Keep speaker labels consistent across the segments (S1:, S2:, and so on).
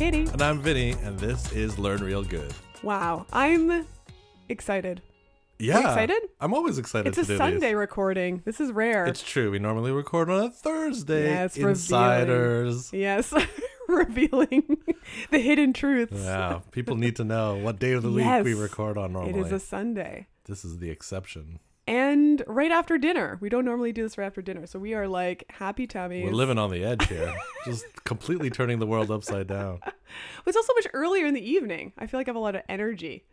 S1: Katie.
S2: And I'm Vinny, and this is Learn Real Good.
S1: Wow, I'm excited.
S2: Yeah.
S1: excited?
S2: I'm always excited
S1: It's
S2: to
S1: a
S2: do
S1: Sunday
S2: these.
S1: recording. This is rare.
S2: It's true. We normally record on a Thursday.
S1: Yes, revealing.
S2: Insiders.
S1: yes, revealing the hidden truths.
S2: Yeah. People need to know what day of the week we record on
S1: It
S2: normally.
S1: is a Sunday.
S2: This is the exception.
S1: And right after dinner. We don't normally do this right after dinner. So we are like happy tummies.
S2: We're living on the edge here. Just completely turning the world upside down.
S1: But It's also much earlier in the evening. I feel like I have a lot of energy.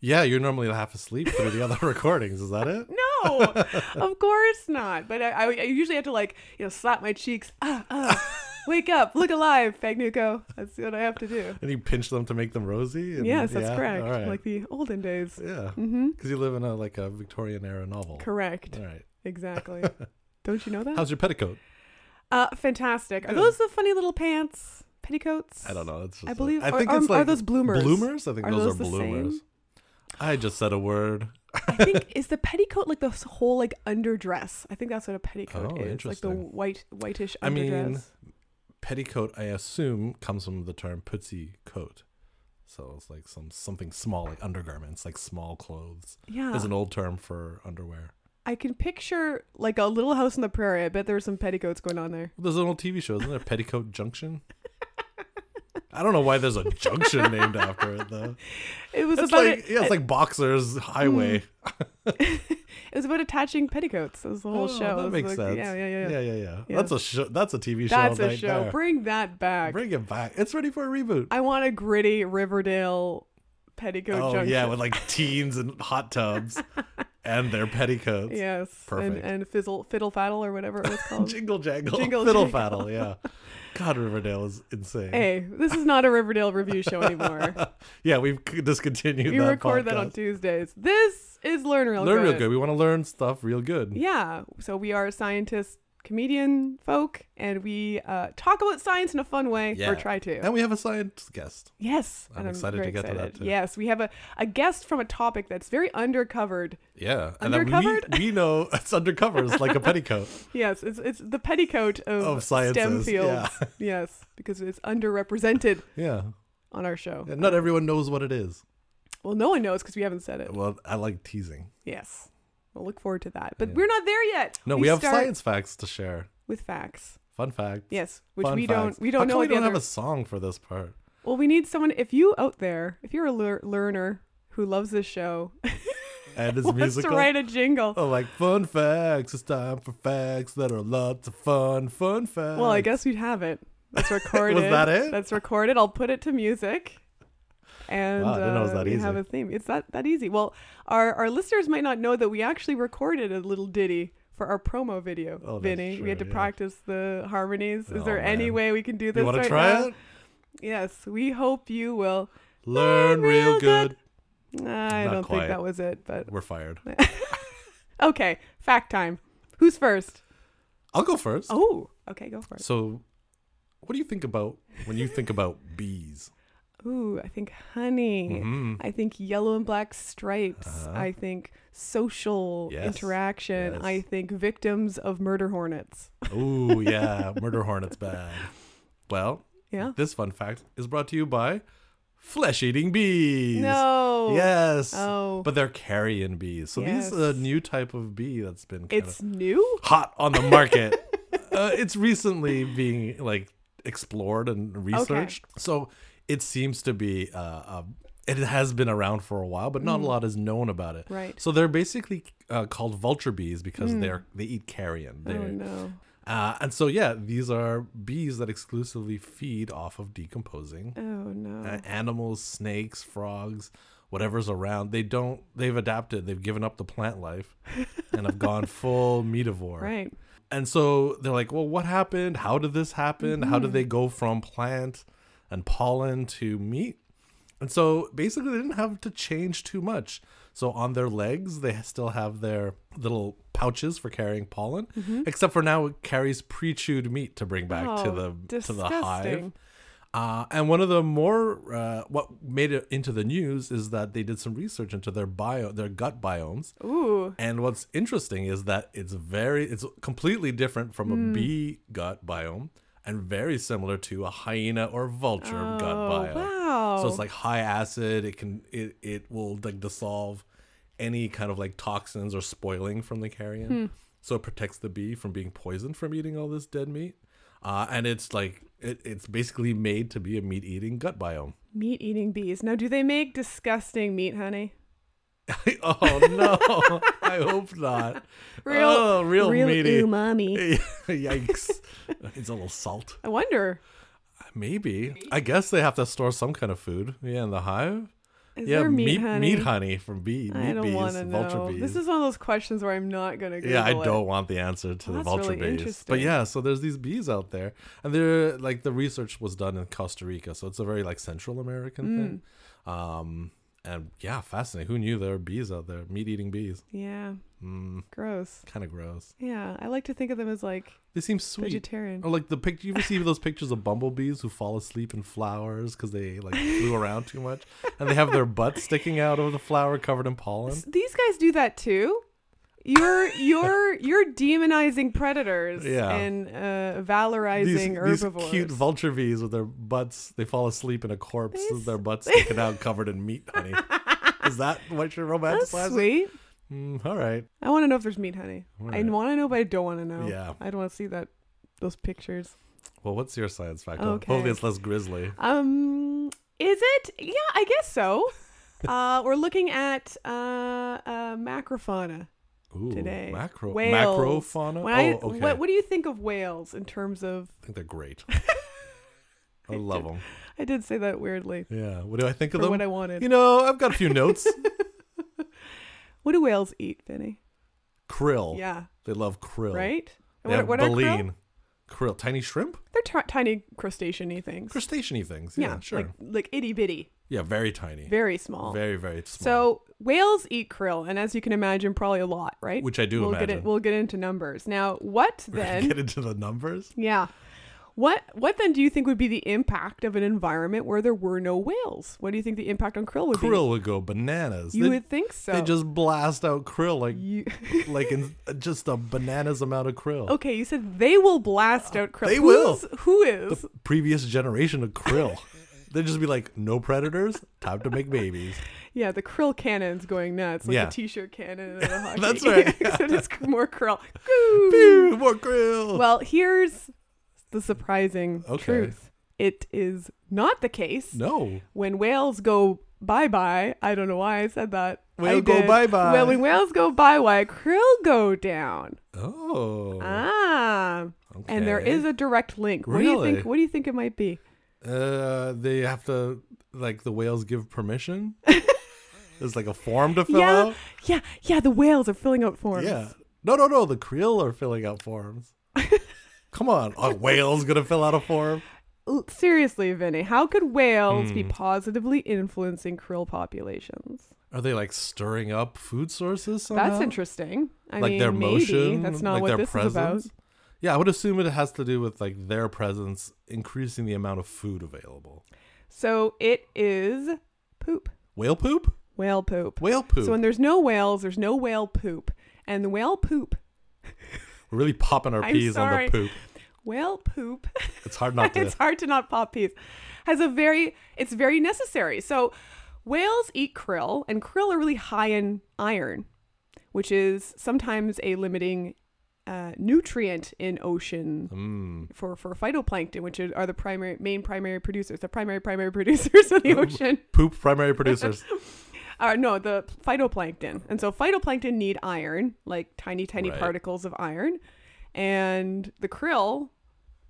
S2: Yeah, you're normally half asleep through the other recordings. Is that it?
S1: No, of course not. But I, I, I usually have to like, you know, slap my cheeks. Ah, ah. Wake up, look alive, Fagnuco. That's what I have to do.
S2: And you pinch them to make them rosy? And-
S1: Yes, that's
S2: yeah?
S1: correct.
S2: Right.
S1: Like the olden days.
S2: yeah.
S1: Mm-hmm.
S2: Because you live in a like a Victorian era novel.
S1: Correct.
S2: All right.
S1: Exactly. Don't you know that?
S2: How's your petticoat?
S1: Uh, fantastic. Are those the funny little pants? Petticoats?
S2: I don't know.
S1: I
S2: a-
S1: believe.
S2: I think
S1: are,
S2: it's
S1: are
S2: like
S1: those bloomers?
S2: Bloomers? I think
S1: Are
S2: those,
S1: those
S2: are bloomers.
S1: same?
S2: I just said a word.
S1: I think is the petticoat like the whole like underdress. I think that's what a petticoat
S2: Oh,
S1: is. Like the white whitish
S2: I mean,
S1: underdress.
S2: Petticoat, I assume, comes from the term putsy coat. So it's like some something small, like undergarments, like small clothes.
S1: yeah.
S2: Is an old term for underwear.
S1: I can picture like a little house on the prairie. I bet there's some petticoats going on there.
S2: There's an old TV show, isn't there? Petticoat Junction. I don't know why there's a junction named after it though.
S1: It was
S2: It's
S1: about
S2: like
S1: it.
S2: yeah, it's like Boxer's Highway. Mm.
S1: it was about attaching petticoats. That was the whole
S2: Oh,
S1: show.
S2: That makes
S1: like-
S2: sense.
S1: Yeah, yeah, yeah.
S2: yeah, yeah, yeah.
S1: Yeah.
S2: That's a show. That's a TV show.
S1: That's a show.
S2: there.
S1: Bring that back.
S2: Bring it back. It's ready for a reboot.
S1: I want a gritty Riverdale petticoat
S2: oh
S1: junction.
S2: yeah, with like teens and hot tubs and their petticoats.
S1: yes,
S2: Perfect.
S1: and and fizzle fiddle faddle or whatever it was called.
S2: Jingle jangle,
S1: Jingle
S2: fiddle
S1: jangle.
S2: faddle. Yeah, God, Riverdale is insane.
S1: hey, this is not a Riverdale review show anymore.
S2: yeah, we've discontinued.
S1: we
S2: that
S1: record that on. Tuesdays. This is Learn Real
S2: Learn
S1: Good.
S2: real good. We want to learn stuff real good.
S1: Yeah, so we are scientists, comedian folk, and we uh, talk about science in a fun way,
S2: Yeah.
S1: or try to.
S2: And we have a science guest.
S1: Yes,
S2: I'm
S1: and
S2: excited to get to that, too.
S1: Yes, we have a, a guest from a topic that's very undercovered.
S2: Yeah, and
S1: Undercovered?
S2: we we know it's undercover. It's like a petticoat
S1: Yes, it's it's the petticoat of,
S2: of
S1: STEM fields.
S2: Yeah,
S1: Yes, because it's underrepresented
S2: yeah.
S1: on our show.
S2: Yeah, Not everyone knows what it is.
S1: Well, no one knows because we haven't said it.
S2: Well, I like teasing.
S1: Yes, we'll look forward to that. But
S2: Yeah.
S1: we're not there yet.
S2: No, we, have science facts to share.
S1: with facts.
S2: Fun fact.
S1: Yes, which
S2: Fun
S1: we
S2: facts.
S1: don't we don't know
S2: come we don't
S1: other.
S2: have a song for this part.
S1: Well, we need someone. If you out there, if you're a lear- learner who loves this show,
S2: And it's
S1: wants
S2: musical.
S1: to write a jingle.
S2: Oh, like fun facts. It's time for facts that are lots of fun. Fun facts.
S1: Well, I guess we'd have it. That's recorded.
S2: that it?
S1: That's recorded. I'll put it to music. And
S2: Wow, I didn't know it was
S1: uh, we have a theme. It's that that easy. Well, our our listeners might not know that we actually recorded a little ditty for our promo video,
S2: Oh,
S1: Vinny. we had to
S2: yeah.
S1: practice the harmonies. Is
S2: Oh,
S1: there any way we can do this
S2: You want
S1: right
S2: to try
S1: now?
S2: it?
S1: Yes, we hope you will.
S2: Learn
S1: real
S2: real good.
S1: I
S2: Not
S1: don't
S2: quite.
S1: think that was it, but
S2: We're fired.
S1: okay. Fact time. Who's first?
S2: I'll go first.
S1: Oh, okay, go for it.
S2: So, what do you think about when you think about bees?
S1: Ooh, I think honey.
S2: Mhm.
S1: I think yellow and black stripes.
S2: Uh-huh.
S1: I think social
S2: Yes,
S1: interaction.
S2: yes.
S1: I think victims of murder hornets.
S2: Ooh, yeah, murder hornets bad. Well,
S1: Yeah.
S2: this fun fact is brought to you by flesh-eating bees.
S1: No.
S2: Yes.
S1: Oh.
S2: But they're carrion bees. So these are a new type of bee that's been
S1: it's new?
S2: hot on the market. uh, it's recently being like explored and researched. Okay. So it seems to be uh, uh, it has been around for a while, but not a lot is known about it.
S1: Mm. Right.
S2: So they're basically uh, called vulture bees because they're they eat carrion.
S1: Oh
S2: They're,
S1: no.
S2: uh, and so yeah, these are bees that exclusively feed off of decomposing
S1: Oh no.
S2: uh, animals, snakes, frogs, whatever's around. They don't. They've adapted. They've given up the plant life and have gone full meativore.
S1: right.
S2: And so they're like, well, what happened? How did this happen? How
S1: Mm-hmm.
S2: did they go from plant and pollen to meat? And so basically, they didn't have to change too much. So on their legs, they still have their little pouches for carrying pollen, except for now it carries pre-chewed meat to bring back to
S1: Mm-hmm. Oh,
S2: the to the hive. Uh, and one of the more uh, what made it into the news is that they did some research into their bio, their gut biomes.
S1: Ooh.
S2: And what's interesting is that it's very, it's completely different from
S1: Hmm.
S2: a bee gut biome and very similar to a hyena or vulture gut
S1: Oh,
S2: biome.
S1: wow.
S2: So it's like high acid. It can it it will like dissolve any kind of like toxins or spoiling from the carrion.
S1: Hmm.
S2: So it protects the bee from being poisoned from eating all this dead meat. Uh, and it's like it, it's basically made to be a meat eating gut biome.
S1: meat eating bees. Now, do they make disgusting meat honey?
S2: oh no! I hope not.
S1: Real,
S2: oh, real, meaty.
S1: umami.
S2: Yikes! it's a little salt.
S1: I wonder.
S2: Maybe. I guess they have to store some kind of food. Yeah, in the hive.
S1: Is
S2: yeah,
S1: there meat,
S2: meat
S1: honey?
S2: meat honey from bee.
S1: I
S2: meat
S1: don't
S2: bees,
S1: want to
S2: vulture
S1: know.
S2: bees.
S1: This is one of those questions where I'm not gonna. Google
S2: yeah, I
S1: it.
S2: don't want the answer to
S1: Well,
S2: the vulture
S1: really
S2: bees. But yeah, so there's these bees out there, and they're like the research was done in Costa Rica, so it's a very like Central American
S1: Mm.
S2: thing. Um, and yeah, fascinating. Who knew there were bees out there, meat eating bees?
S1: Yeah,
S2: Mm,
S1: gross.
S2: kind of gross.
S1: Yeah, I like to think of them as like
S2: They seem sweet.
S1: vegetarian.
S2: Or like the picture, you ever see those pictures of bumblebees who fall asleep in flowers because they like flew around too much, and they have their butts sticking out of the flower covered in pollen.
S1: These guys do that too. You're you're you're demonizing predators
S2: Yeah.
S1: and uh, valorizing
S2: These, these
S1: herbivores.
S2: cute vulture bees with their butts, they fall asleep in a corpse with their butts sticking out covered in meat honey. Is that what you're
S1: That's
S2: romanticizing?
S1: sweet.
S2: Mm, all right.
S1: I want to know if there's meat honey. I
S2: Alright.
S1: want to know, but I don't want to know.
S2: Yeah.
S1: I don't want to see that those pictures.
S2: Well, what's your science fact?
S1: Okay.
S2: Hopefully it's less grisly.
S1: Um, is it? Yeah, I guess so. uh, we're looking at uh, uh, macrofauna
S2: Ooh,
S1: today.
S2: Macro,
S1: Whales.
S2: macrofauna?
S1: When
S2: oh,
S1: I,
S2: okay.
S1: what, what do you think of whales in terms of?
S2: I think they're great. I love them.
S1: I did say that weirdly
S2: Yeah. What do I think of them?
S1: what I wanted.
S2: You know, I've got a few notes.
S1: what do whales eat, Vinny?
S2: krill.
S1: Yeah,
S2: They love krill.
S1: right.
S2: They
S1: what, what are krill?
S2: baleen. Krill. Tiny shrimp?
S1: They're ti- tiny crustacean-y things.
S2: Crustacean y things. Yeah,
S1: yeah,
S2: sure.
S1: like like itty bitty,
S2: yeah, very tiny.
S1: very small.
S2: Very, very small.
S1: So whales eat krill, and as you can imagine, probably a lot, right?
S2: Which I do
S1: we'll Get
S2: imagine.
S1: it, we'll get into numbers now. What then?
S2: Get into the numbers.
S1: yeah. What what then do you think would be the impact of an environment where there were no whales? What do you think the impact on krill would
S2: Krill would go bananas.
S1: You
S2: they,
S1: would think so.
S2: they just blast out krill like
S1: You,
S2: like in just a bananas amount of krill.
S1: okay, you said they will blast out krill.
S2: They will.
S1: Who is?
S2: The previous generation of krill. They'd just be like, no predators, time to make babies.
S1: yeah, the krill cannon's going nuts, like
S2: Yeah.
S1: the t-shirt cannon and a hockey.
S2: That's right,
S1: Except it's more krill.
S2: Pew, more krill.
S1: Well, here's the surprising
S2: Okay.
S1: truth. It is not the case.
S2: no.
S1: When whales go bye bye, I don't know why I said that.
S2: Whale go bye-bye.
S1: Well, when whales go bye bye, krill go down.
S2: Oh.
S1: Ah, Okay. and there is a direct link. What do you
S2: Really?
S1: think? What do you think it might be?
S2: Uh, they have to like the whales give permission. There's like a form to fill
S1: yeah,
S2: out.
S1: yeah, yeah. The whales are filling out forms.
S2: Yeah. No, no, no. The krill are filling out forms. Come on, a whale's gonna fill out a form.
S1: Seriously, Vinny, how could whales be
S2: Hmm.
S1: positively influencing krill populations?
S2: Are they like stirring up food sources somehow?
S1: That's interesting. I
S2: like
S1: mean,
S2: their
S1: maybe
S2: motion.
S1: that's not
S2: like
S1: what
S2: their
S1: this
S2: presence.
S1: is about.
S2: Yeah, I would assume it has to do with like their presence increasing the amount of food available.
S1: So it is poop,
S2: Whale poop?
S1: whale poop.
S2: Whale poop.
S1: So when there's no whales, there's no whale poop, and the whale poop,
S2: We're really popping our peas on the poop.
S1: whale poop.
S2: It's hard not to.
S1: it's hard to not pop peas. Has a very, it's very necessary. So whales eat krill, and krill are really high in iron, which is sometimes a limiting uh, nutrient in ocean
S2: Mm.
S1: for for phytoplankton, which are the primary main primary producers, the primary primary producers of the ocean.
S2: Poop primary producers.
S1: Uh, no, the phytoplankton. And so phytoplankton need iron, like tiny, tiny
S2: Right.
S1: particles of iron. And the krill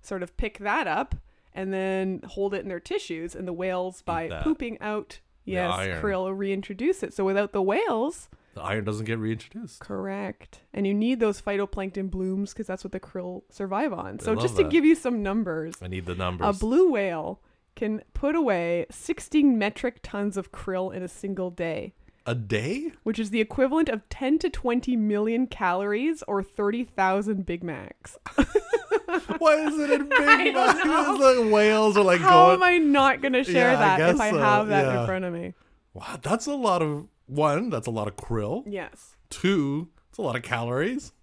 S1: sort of pick that up and then hold it in their tissues. And the whales, by pooping out, yes, krill reintroduce it. So without the whales,
S2: the iron doesn't get reintroduced.
S1: correct. And you need those phytoplankton blooms because that's what the krill survive on. So
S2: love
S1: just to
S2: that.
S1: give you some numbers,
S2: I need the numbers.
S1: a
S2: numbers.
S1: blue whale can put away 16 metric tons of krill in a single day
S2: a day?
S1: which is the equivalent of 10 to 20 million calories or 30,000 Big Macs.
S2: Why is it in Big
S1: don't
S2: Mac? It's like whales are like
S1: How
S2: going.
S1: am I not going to share
S2: Yeah, I
S1: that if
S2: guess
S1: I
S2: so,
S1: have that
S2: yeah.
S1: in front of me?
S2: Wow, that's a lot of one. That's a lot of krill.
S1: Yes.
S2: Two, it's a lot of calories.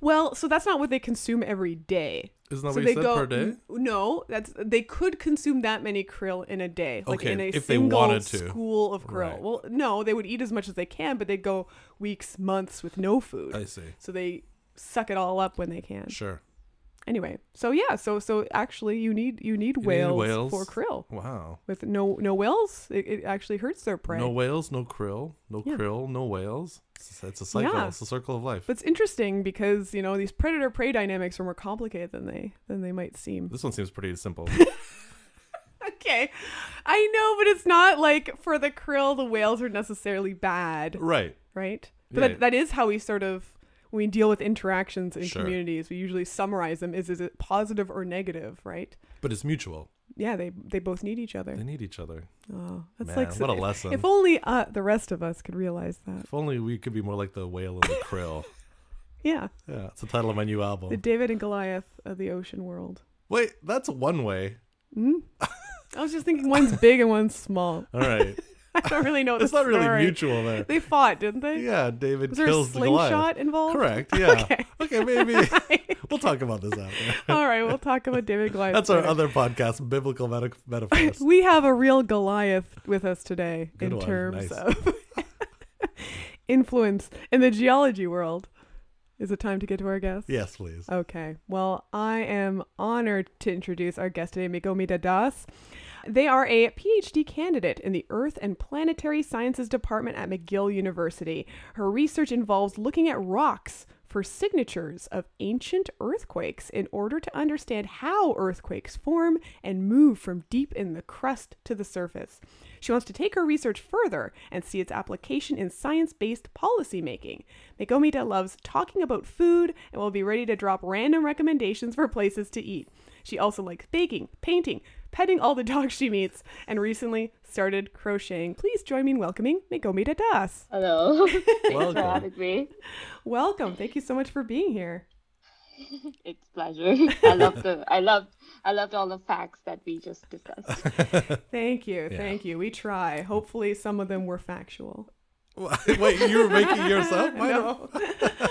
S1: Well, so that's not what they consume every day.
S2: Isn't that
S1: so
S2: what
S1: they
S2: you said
S1: go
S2: per day?
S1: no that's they could consume that many krill in a day like
S2: Okay,
S1: in a
S2: if they
S1: single
S2: wanted to.
S1: school of krill
S2: Right.
S1: well no they would eat as much as they can but they'd go weeks months with no food
S2: I see.
S1: so they suck it all up when they can
S2: Sure.
S1: Anyway so yeah so so actually you need you need
S2: need
S1: whales,
S2: whales.
S1: for krill
S2: Wow.
S1: with no no whales it, it actually hurts their prey
S2: No whales, no krill, no
S1: Yeah.
S2: krill, no whales. It's, it's a cycle.
S1: Yeah.
S2: It's a circle of life.
S1: but it's interesting because you know these predator prey dynamics are more complicated than they than they might seem
S2: This one seems pretty simple.
S1: okay i know but it's not like for the krill the whales are necessarily bad
S2: right.
S1: right? But
S2: Yeah.
S1: that, that is how we sort of when we deal with interactions in
S2: Sure.
S1: communities. We usually summarize them: is is it positive or negative, right?
S2: But it's mutual.
S1: Yeah, they they both need each other.
S2: They need each other.
S1: Oh, that's
S2: Man,
S1: like so-
S2: what a lesson.
S1: If only uh, the rest of us could realize that.
S2: If only we could be more like the whale and the krill.
S1: Yeah,
S2: Yeah, it's the title of my new album. the.
S1: David and Goliath of the ocean world.
S2: Wait, that's one way.
S1: Hmm? I was just thinking one's big and one's small.
S2: All right.
S1: I don't really know
S2: it's not really
S1: story.
S2: mutual there.
S1: They fought, didn't they?
S2: Yeah, David
S1: Was there a
S2: the Goliath.
S1: slingshot involved?
S2: Correct. Yeah.
S1: Okay.
S2: okay, maybe we'll talk about this after.
S1: All right, we'll talk about David Goliath.
S2: That's our other podcast, biblical meta- metaphors.
S1: we have a real Goliath with us today
S2: Good
S1: in
S2: one.
S1: terms
S2: Nice.
S1: of influence in the geology world. Is it time to get to our guest?
S2: yes, please.
S1: Okay. Well, I am honored to introduce our guest today, Meghomita Das. They are a PhD candidate in the Earth and Planetary Sciences Department at McGill University. Her research involves looking at rocks for signatures of ancient earthquakes in order to understand how earthquakes form and move from deep in the crust to the surface. She wants to take her research further and see its application in science based policymaking. Meghomita loves talking about food and will be ready to drop random recommendations for places to eat. She also likes baking, painting, petting all the dogs she meets, and recently started crocheting. Please join me in welcoming Meghomita Das.
S3: Hello. Thanks
S2: Welcome.
S3: for having me.
S1: Welcome. Thank you so much for being here.
S3: It's a pleasure. I love the I loved I loved all the facts that we just discussed.
S1: Thank you.
S2: Yeah.
S1: Thank you. We try. Hopefully, some of them were factual.
S2: Wait, you were making yourself? Why don't-
S1: no.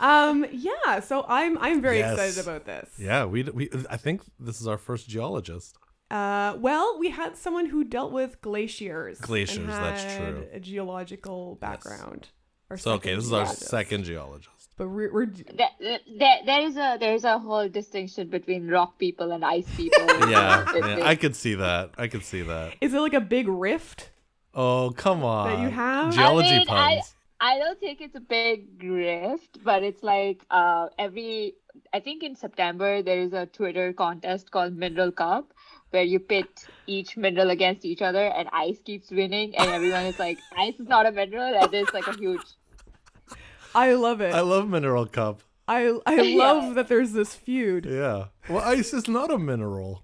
S1: Um. Yeah. So I'm I'm very
S2: Yes.
S1: excited about this.
S2: Yeah, we, we I think this is our first geologist.
S1: Uh. Well, we had someone who dealt with glaciers. and
S2: Glaciers, that's true.
S1: A geological background. Our
S2: So okay, this is our second geologist.
S1: But we're, we're
S3: There, there, there is a there is a whole distinction between rock people and ice people.
S2: Yeah, yeah, I could see that. I could see that.
S1: is it like a big rift?
S2: Oh, come on.
S1: That you have?
S2: geology
S3: I mean,
S2: puns.
S3: I don't think it's a big rift, but it's like uh, every. I think in September there is a Twitter contest called Mineral Cup, where you pit each mineral against each other, and ice keeps winning, and everyone is like, "Ice is not a mineral," and it's like a huge.
S1: I love it.
S2: I love Mineral Cup.
S1: I I
S3: Yeah.
S1: love that there's this feud.
S2: Yeah. Well, ice is not a mineral.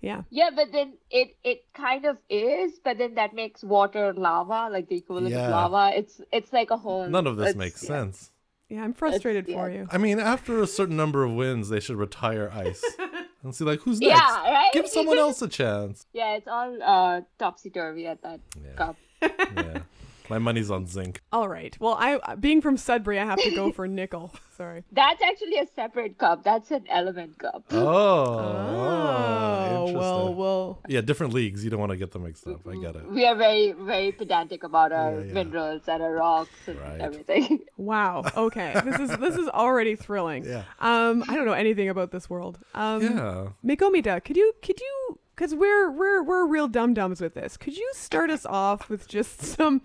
S1: Yeah.
S3: Yeah, but then it it kind of is, but then that makes water lava, like the equivalent
S2: Yeah.
S3: of lava. It's it's like a whole.
S2: None of this makes
S3: yeah.
S2: sense.
S1: Yeah, I'm frustrated
S3: yeah.
S1: for you.
S2: I mean, after a certain number of wins, they should retire ice and see like who's next.
S3: Yeah, right.
S2: Give someone else a chance.
S3: Yeah, it's all uh, topsy turvy at that
S2: Yeah.
S3: cup.
S2: Yeah. My money's on zinc.
S1: All right. Well, I being from Sudbury, I have to go for nickel. Sorry.
S3: That's actually a separate cup. That's an element cup.
S2: Oh.
S1: Oh,
S2: interesting.
S1: well, well.
S2: Yeah, different leagues. You don't want to get them mixed up. I get it.
S3: We are very very pedantic about our
S2: Yeah, yeah.
S3: minerals and our rocks and
S2: Right.
S3: everything.
S1: Wow. Okay. This is this is already thrilling.
S2: Yeah.
S1: Um, I don't know anything about this world. Um,
S2: Yeah.
S1: Mikomita, could you could you because we're we're we're real dum dums with this. Could you start us off with just some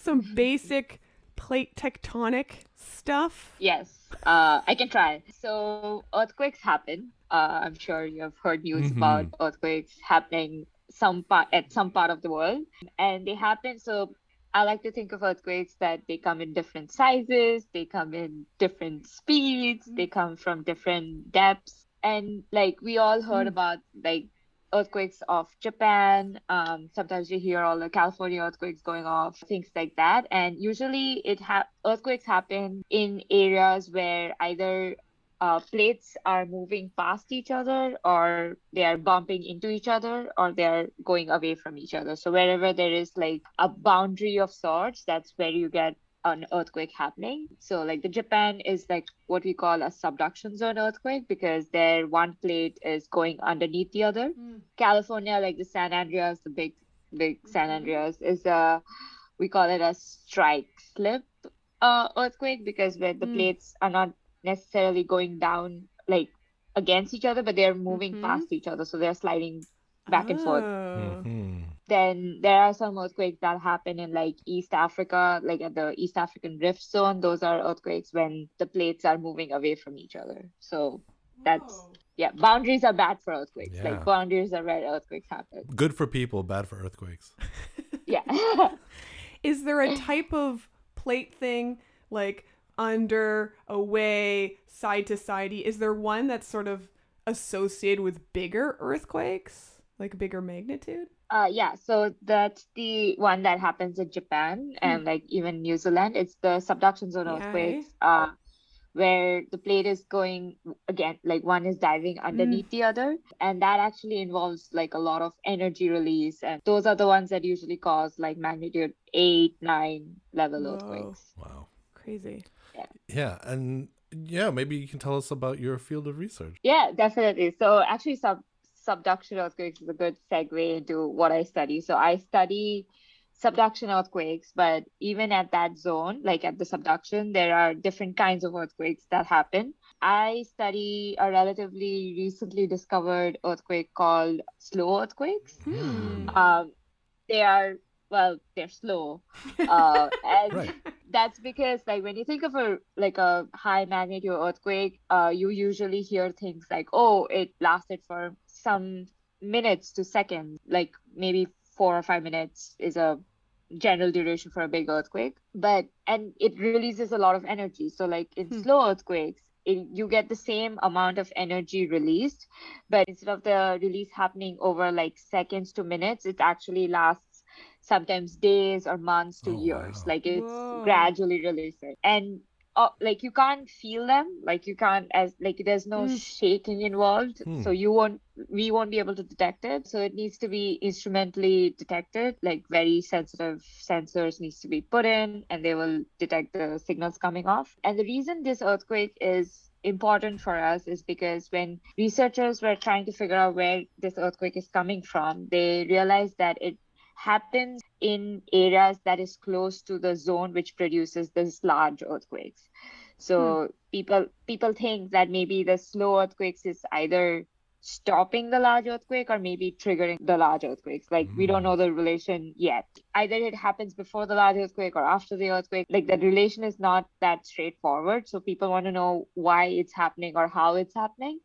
S1: some basic plate tectonic stuff?
S3: yes, uh, I can try. So earthquakes happen. Uh, I'm sure you have heard news
S2: Mhm.
S3: about earthquakes happening some part at some part of the world, and they happen. So I like to think of earthquakes that they come in different sizes, they come in different speeds, they come from different depths, and like we all heard
S1: Mm.
S3: about like earthquakes of Japan. Um, sometimes you hear all the California earthquakes going off, things like that. And usually, it ha- earthquakes happen in areas where either uh, plates are moving past each other, or they are bumping into each other, or they are going away from each other. So wherever there is like a boundary of sorts, that's where you get an earthquake happening. So like the Japan is like what we call a subduction zone earthquake because their one plate is going underneath the other. California, like the San Andreas, the big big San
S1: Mhm.
S3: Andreas is a we call it a strike slip uh, earthquake because where the
S1: Mm.
S3: plates are not necessarily going down like against each other, but they're moving
S1: Mhm.
S3: past each other, so they're sliding back and forth.
S1: Oh.
S3: Then there are some earthquakes that happen in like East Africa, like at the East African Rift Zone. Those are earthquakes when the plates are moving away from each other. So that's
S1: Whoa.
S3: yeah, boundaries are bad for earthquakes.
S2: Yeah.
S3: Like boundaries are where earthquakes happen.
S2: Good for people, bad for earthquakes.
S3: Yeah.
S1: Is there a type of plate thing like under, away, side to side? Is there one that's sort of associated with bigger earthquakes, like bigger magnitude?
S3: Uh, yeah, so that's the one that happens in Japan and like even New Zealand. It's the subduction zone
S1: Yay.
S3: earthquakes, uh, where the plate is going again, like one is diving underneath the other, and that actually involves like a lot of energy release, and those are the ones that usually cause like magnitude eight, nine level
S1: Whoa.
S3: earthquakes.
S2: Wow.
S1: Crazy.
S2: Yeah, and yeah, maybe you can tell us about your field of research.
S3: Yeah, definitely. So actually, sub subduction earthquakes is a good segue into what I study. So I study subduction earthquakes, but even at that zone, like at the subduction, there are different kinds of earthquakes that happen. I study a relatively recently discovered earthquake called slow earthquakes.
S1: Hmm.
S3: Um, they are well, they're slow, uh, and
S2: Right.
S3: that's because like when you think of a like a high magnitude earthquake uh you usually hear things like oh it lasted for some minutes to seconds like maybe four or five minutes is a general duration for a big earthquake but and it releases a lot of energy so like in
S1: Hmm.
S3: slow earthquakes it, you get the same amount of energy released but instead of the release happening over like seconds to minutes it actually lasts sometimes days or months to
S2: Oh,
S3: years
S2: wow.
S3: like it's
S1: Whoa.
S3: gradually releasing and uh, like you can't feel them like you can't as like there's no
S1: Mm.
S3: shaking involved
S2: Hmm.
S3: so you won't we won't be able to detect it so it needs to be instrumentally detected like very sensitive sensors needs to be put in and they will detect the signals coming off and the reason this earthquake is important for us is because when researchers were trying to figure out where this earthquake is coming from they realized that it happens in areas that is close to the zone which produces these large earthquakes. So people people think that maybe the slow earthquakes is either stopping the large earthquake or maybe triggering the large earthquakes. Like we don't
S2: Mm.
S3: know the relation yet. Either it happens before the large earthquake or after the earthquake. Like the relation is not that straightforward. So people want to know why it's happening or how it's happening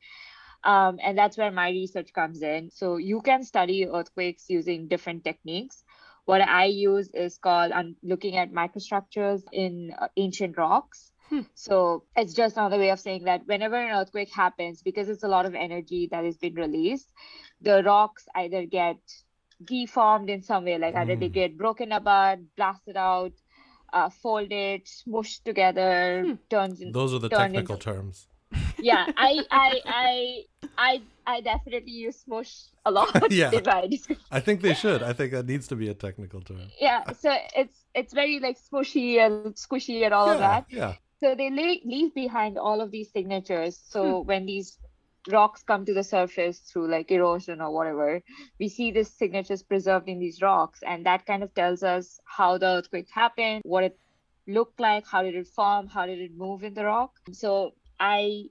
S3: um, and that's where my research comes in. So you can study earthquakes using different techniques. What I use is called I'm looking at microstructures in uh, ancient rocks.
S1: Hmm.
S3: So it's just another way of saying that whenever an earthquake happens, because it's a lot of energy that has been released, the rocks either get deformed in some way, like either they
S2: Hmm.
S3: get broken apart, blasted out, uh, folded, smushed together,
S1: Hmm.
S3: turns in,
S2: Those are the
S3: Turned
S2: technical
S3: into-
S2: terms.
S3: Yeah i i i i i definitely use smush a lot
S2: Yeah.
S3: in my description.
S2: I think they should. I think that needs to be a technical term.
S3: yeah so it's it's very like smushy and squishy and all of that
S2: yeah.
S3: so they lay, leave behind all of these signatures so hmm. when these rocks come to the surface through like erosion or whatever we see these signatures preserved in these rocks and that kind of tells us how the earthquake happened what it looked like how did it form how did it move in the rock so i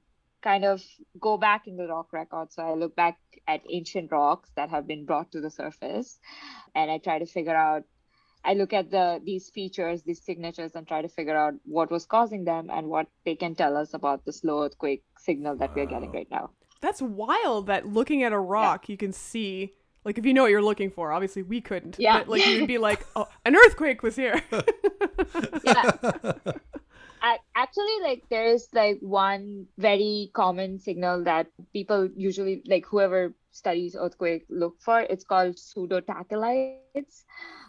S3: kind of go back in the rock record so i look back at ancient rocks that have been brought to the surface and i try to figure out I look at the these features, these signatures, and try to figure out what was causing them and what they can tell us about the slow earthquake signal that we're getting right now.
S1: That's wild that looking at a rock, you can see, like, if you know what you're looking for, obviously we couldn't.
S3: Yeah.
S1: But, like, you'd be like, oh, an earthquake was here.
S3: Yeah. Ac- Actually, like there's like one very common signal that people usually like whoever studies earthquake look for. It's called pseudotachylytes.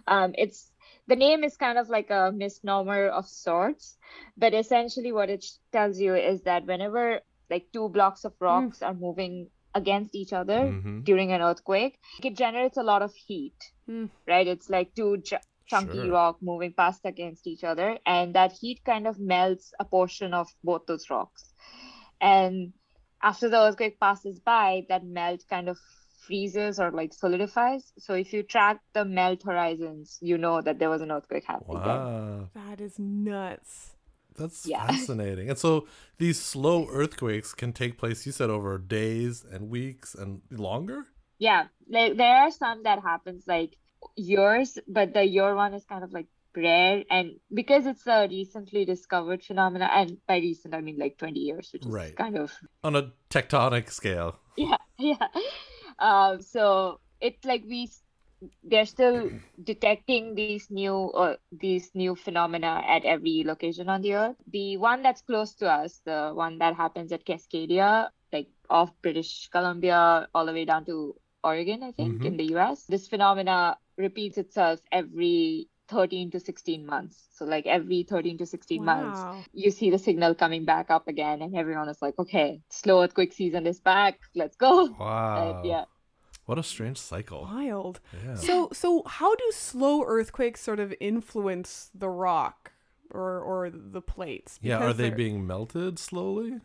S3: Um, it's the name is kind of like a misnomer of sorts, but essentially what it tells you is that whenever like two blocks of rocks are moving against each other
S2: Mhm.
S3: during an earthquake, it generates a lot of heat,
S1: Hmm.
S3: right? It's like two gi- chunky
S2: Sure.
S3: rock moving past against each other, and that heat kind of melts a portion of both those rocks. And after the earthquake passes by, that melt kind of freezes or like solidifies. So if you track the melt horizons, you know that there was an earthquake happening. there.
S2: Wow.
S1: That is nuts.
S2: That's
S3: Yeah.
S2: fascinating. And so these slow earthquakes can take place, you said, over days and weeks and longer?
S3: Yeah, like there are some that happens like years, but the your one is kind of like rare, and because it's a recently discovered phenomena, and by recent I mean like 20 years, which is
S2: Right.
S3: kind of
S2: On a tectonic scale.
S3: yeah, yeah. Um, so it's like we they're still detecting these new uh, these new phenomena at every location on the earth. The one that's close to us, the one that happens at Cascadia, like off British Columbia, all the way down to Oregon, I think,
S2: Mhm.
S3: in the US. This phenomena repeats itself every 13 to 16 months. So like every 13 to 16 months, you see the signal coming back up again, and everyone is like, okay, slow earthquake season is back. Let's go.
S2: Wow.
S3: And yeah.
S2: What a strange cycle.
S1: Wild.
S2: Yeah.
S1: So so how do slow earthquakes sort of influence the rock or or the plates?
S2: Yeah, are
S1: Because
S2: they
S1: they're-
S2: being melted slowly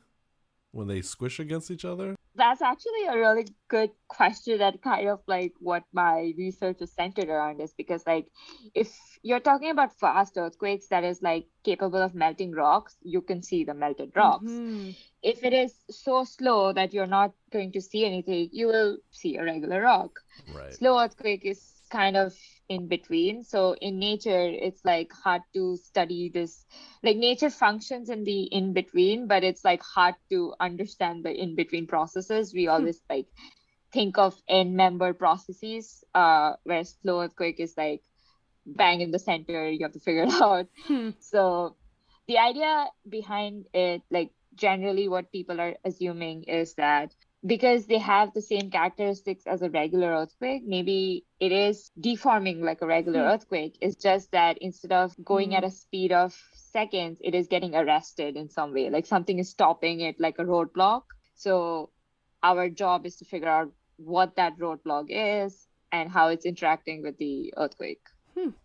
S2: when they squish against each other?
S3: That's actually a really good question that kind of like what my research is centered around is because like if you're talking about fast earthquakes that is like capable of melting rocks, you can see the melted rocks.
S1: Mhm.
S3: If it is so slow that you're not going to see anything, you will see a regular rock.
S2: Right.
S3: slow earthquake is kind of in between. So in nature it's like hard to study this like nature functions in the in between but it's like hard to understand the in between processes. We always like think of end member processes uh where slow earthquake is like bang in the center you have to figure it out.
S1: Hmm.
S3: so the idea behind it, like generally what people are assuming is that because they have the same characteristics as a regular earthquake, maybe it is deforming like a regular
S1: Hmm.
S3: earthquake. It's just that instead of going
S1: Hmm.
S3: at a speed of seconds, it is getting arrested in some way. Like something is stopping it like a roadblock. So our job is to figure out what that roadblock is and how it's interacting with the earthquake.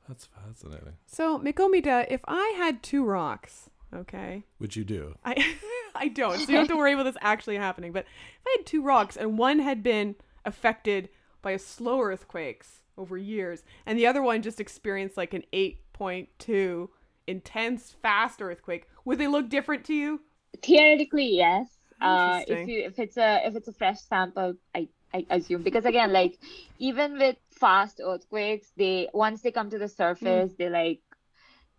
S2: That's fascinating.
S1: So Mikomita, if I had two rocks, okay,
S2: Which you do.
S1: I I don't, so you don't have to worry about this actually happening. But if I had two rocks and one had been affected by a slow earthquakes over years, and the other one just experienced like an eight point two intense fast earthquake, would they look different to you?
S3: Theoretically, yes. Uh, if you if it's a if it's a fresh sample, I I assume because again, like even with fast earthquakes, they once they come to the surface, they like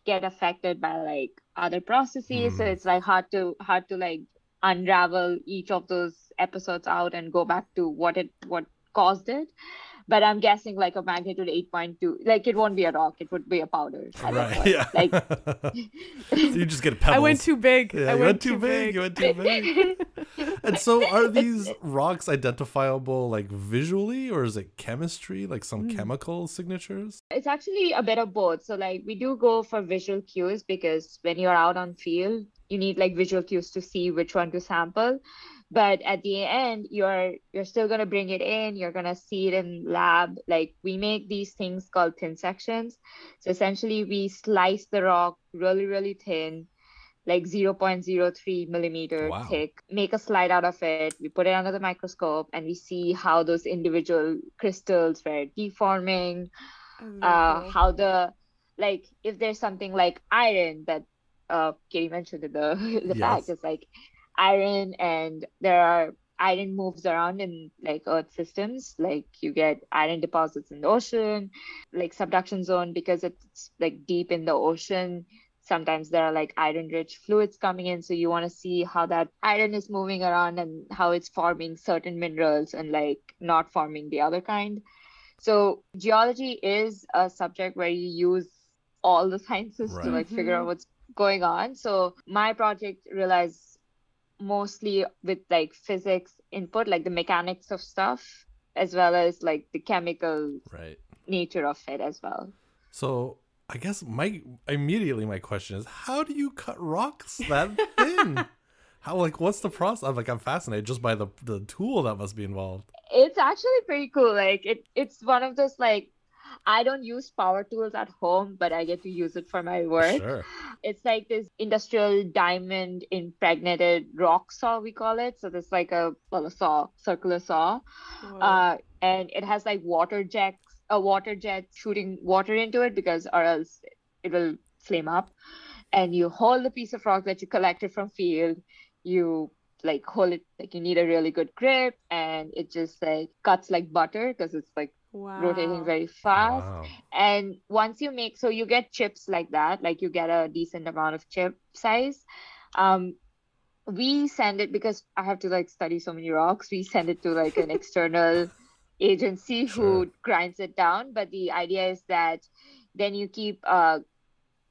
S3: get affected by like other processes. So
S2: Hmm.
S3: it's like hard to hard to like unravel each of those episodes out and go back to what it what caused it. But I'm guessing like a magnitude 8.2, like it won't be a rock, it would be a powder. at
S2: Right.
S3: point.
S2: Yeah.
S3: Like
S2: so you just get pebbles.
S1: I went too big.
S2: Yeah,
S1: I
S2: you
S1: went,
S2: went too big. You went too big. and so, are these rocks identifiable like visually, or is it chemistry, like some
S1: Mm.
S2: chemical signatures?
S3: It's actually a bit of both. So like we do go for visual cues because when you're out on field, you need like visual cues to see which one to sample. But at the end, you're you're still gonna bring it in. You're gonna see it in lab. Like we make these things called thin sections. So essentially, we slice the rock really really thin, like 0.03 millimeter
S2: Wow.
S3: thick. Make a slide out of it. We put it under the microscope, and we see how those individual crystals were deforming uh how the like if there's something like iron that uh Katie mentioned in the the
S2: Yes.
S3: fact it's like iron and there are iron moves around in like earth systems like you get iron deposits in the ocean like subduction zone because it's like deep in the ocean sometimes there are like iron rich fluids coming in so you want to see how that iron is moving around and how it's forming certain minerals and like not forming the other kind so geology is a subject where you use all the sciences
S2: Right.
S3: to like figure out mm-hmm. what's going on. So my project relies mostly with like physics input, like the mechanics of stuff, as well as like the chemical
S2: Right.
S3: nature of it as well.
S2: So I guess my immediately my question is, how do you cut rocks that thin? how like what's the process? I'm like I'm fascinated just by the the tool that must be involved.
S3: It's actually pretty cool. Like it, it's one of those like I don't use power tools at home, but I get to use it for my work.
S2: Sure.
S3: It's like this industrial diamond impregnated rock saw, we call it. So there's like a well, a saw, circular saw,
S1: Whoa.
S3: uh, and it has like water jets, a water jet shooting water into it because, or else it will flame up. And you hold the piece of rock that you collected from field, you like hold it like you need a really good grip, and it just like cuts like butter because it's like
S1: wow.
S3: rotating very fast
S2: Wow.
S3: and once you make so you get chips like that like you get a decent amount of chip size um we send it because i have to like study so many rocks we send it to like an external agency who
S2: Sure.
S3: grinds it down but the idea is that then you keep uh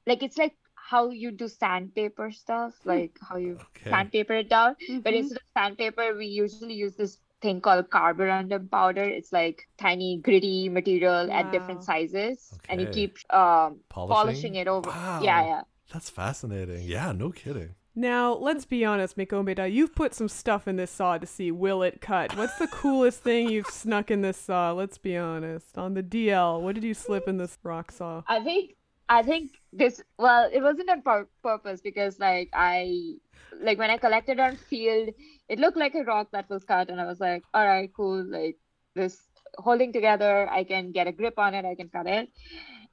S3: like it's like how you do sandpaper stuff like how you
S2: Okay.
S3: sandpaper it down but
S1: Mhm.
S3: instead of sandpaper, we usually use this thing called carborundum powder. It's like tiny gritty material at different
S1: Wow.
S3: sizes, and you keep um,
S2: Polishing?
S3: polishing it over.
S2: Wow.
S3: Yeah, yeah.
S2: That's fascinating. Yeah, no kidding.
S1: Now, let's be honest, Mikombeda, you've put some stuff in this saw to see will it cut. What's the coolest thing you've snuck in this saw? Let's be honest. On the DL, what did you slip in this rock saw?
S3: I think I think this well, it wasn't on pur- purpose because like I like when I collected on field, it looked like a rock that was cut, and I was like, all right, cool, like this holding together, I can get a grip on it, I can cut it,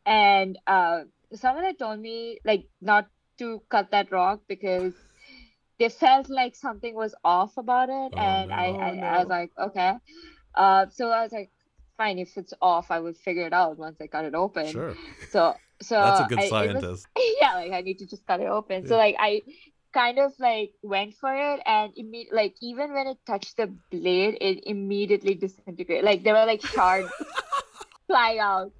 S3: and uh, someone had told me like not to cut that rock because they felt like something was off about it,
S2: Oh,
S3: and I,
S1: no.
S3: I,
S1: Oh,
S3: I was like, okay, uh, so I was like. Fine, if it's off, I will figure it out once I cut it open.
S2: Sure.
S3: So, so
S2: That's a good
S3: I- it was-
S2: scientist.
S3: yeah, like I need to just cut it open. So like I kind of like went for it and imme- like even when it touched the blade, it immediately disintegrated. Like there were like shards flying out.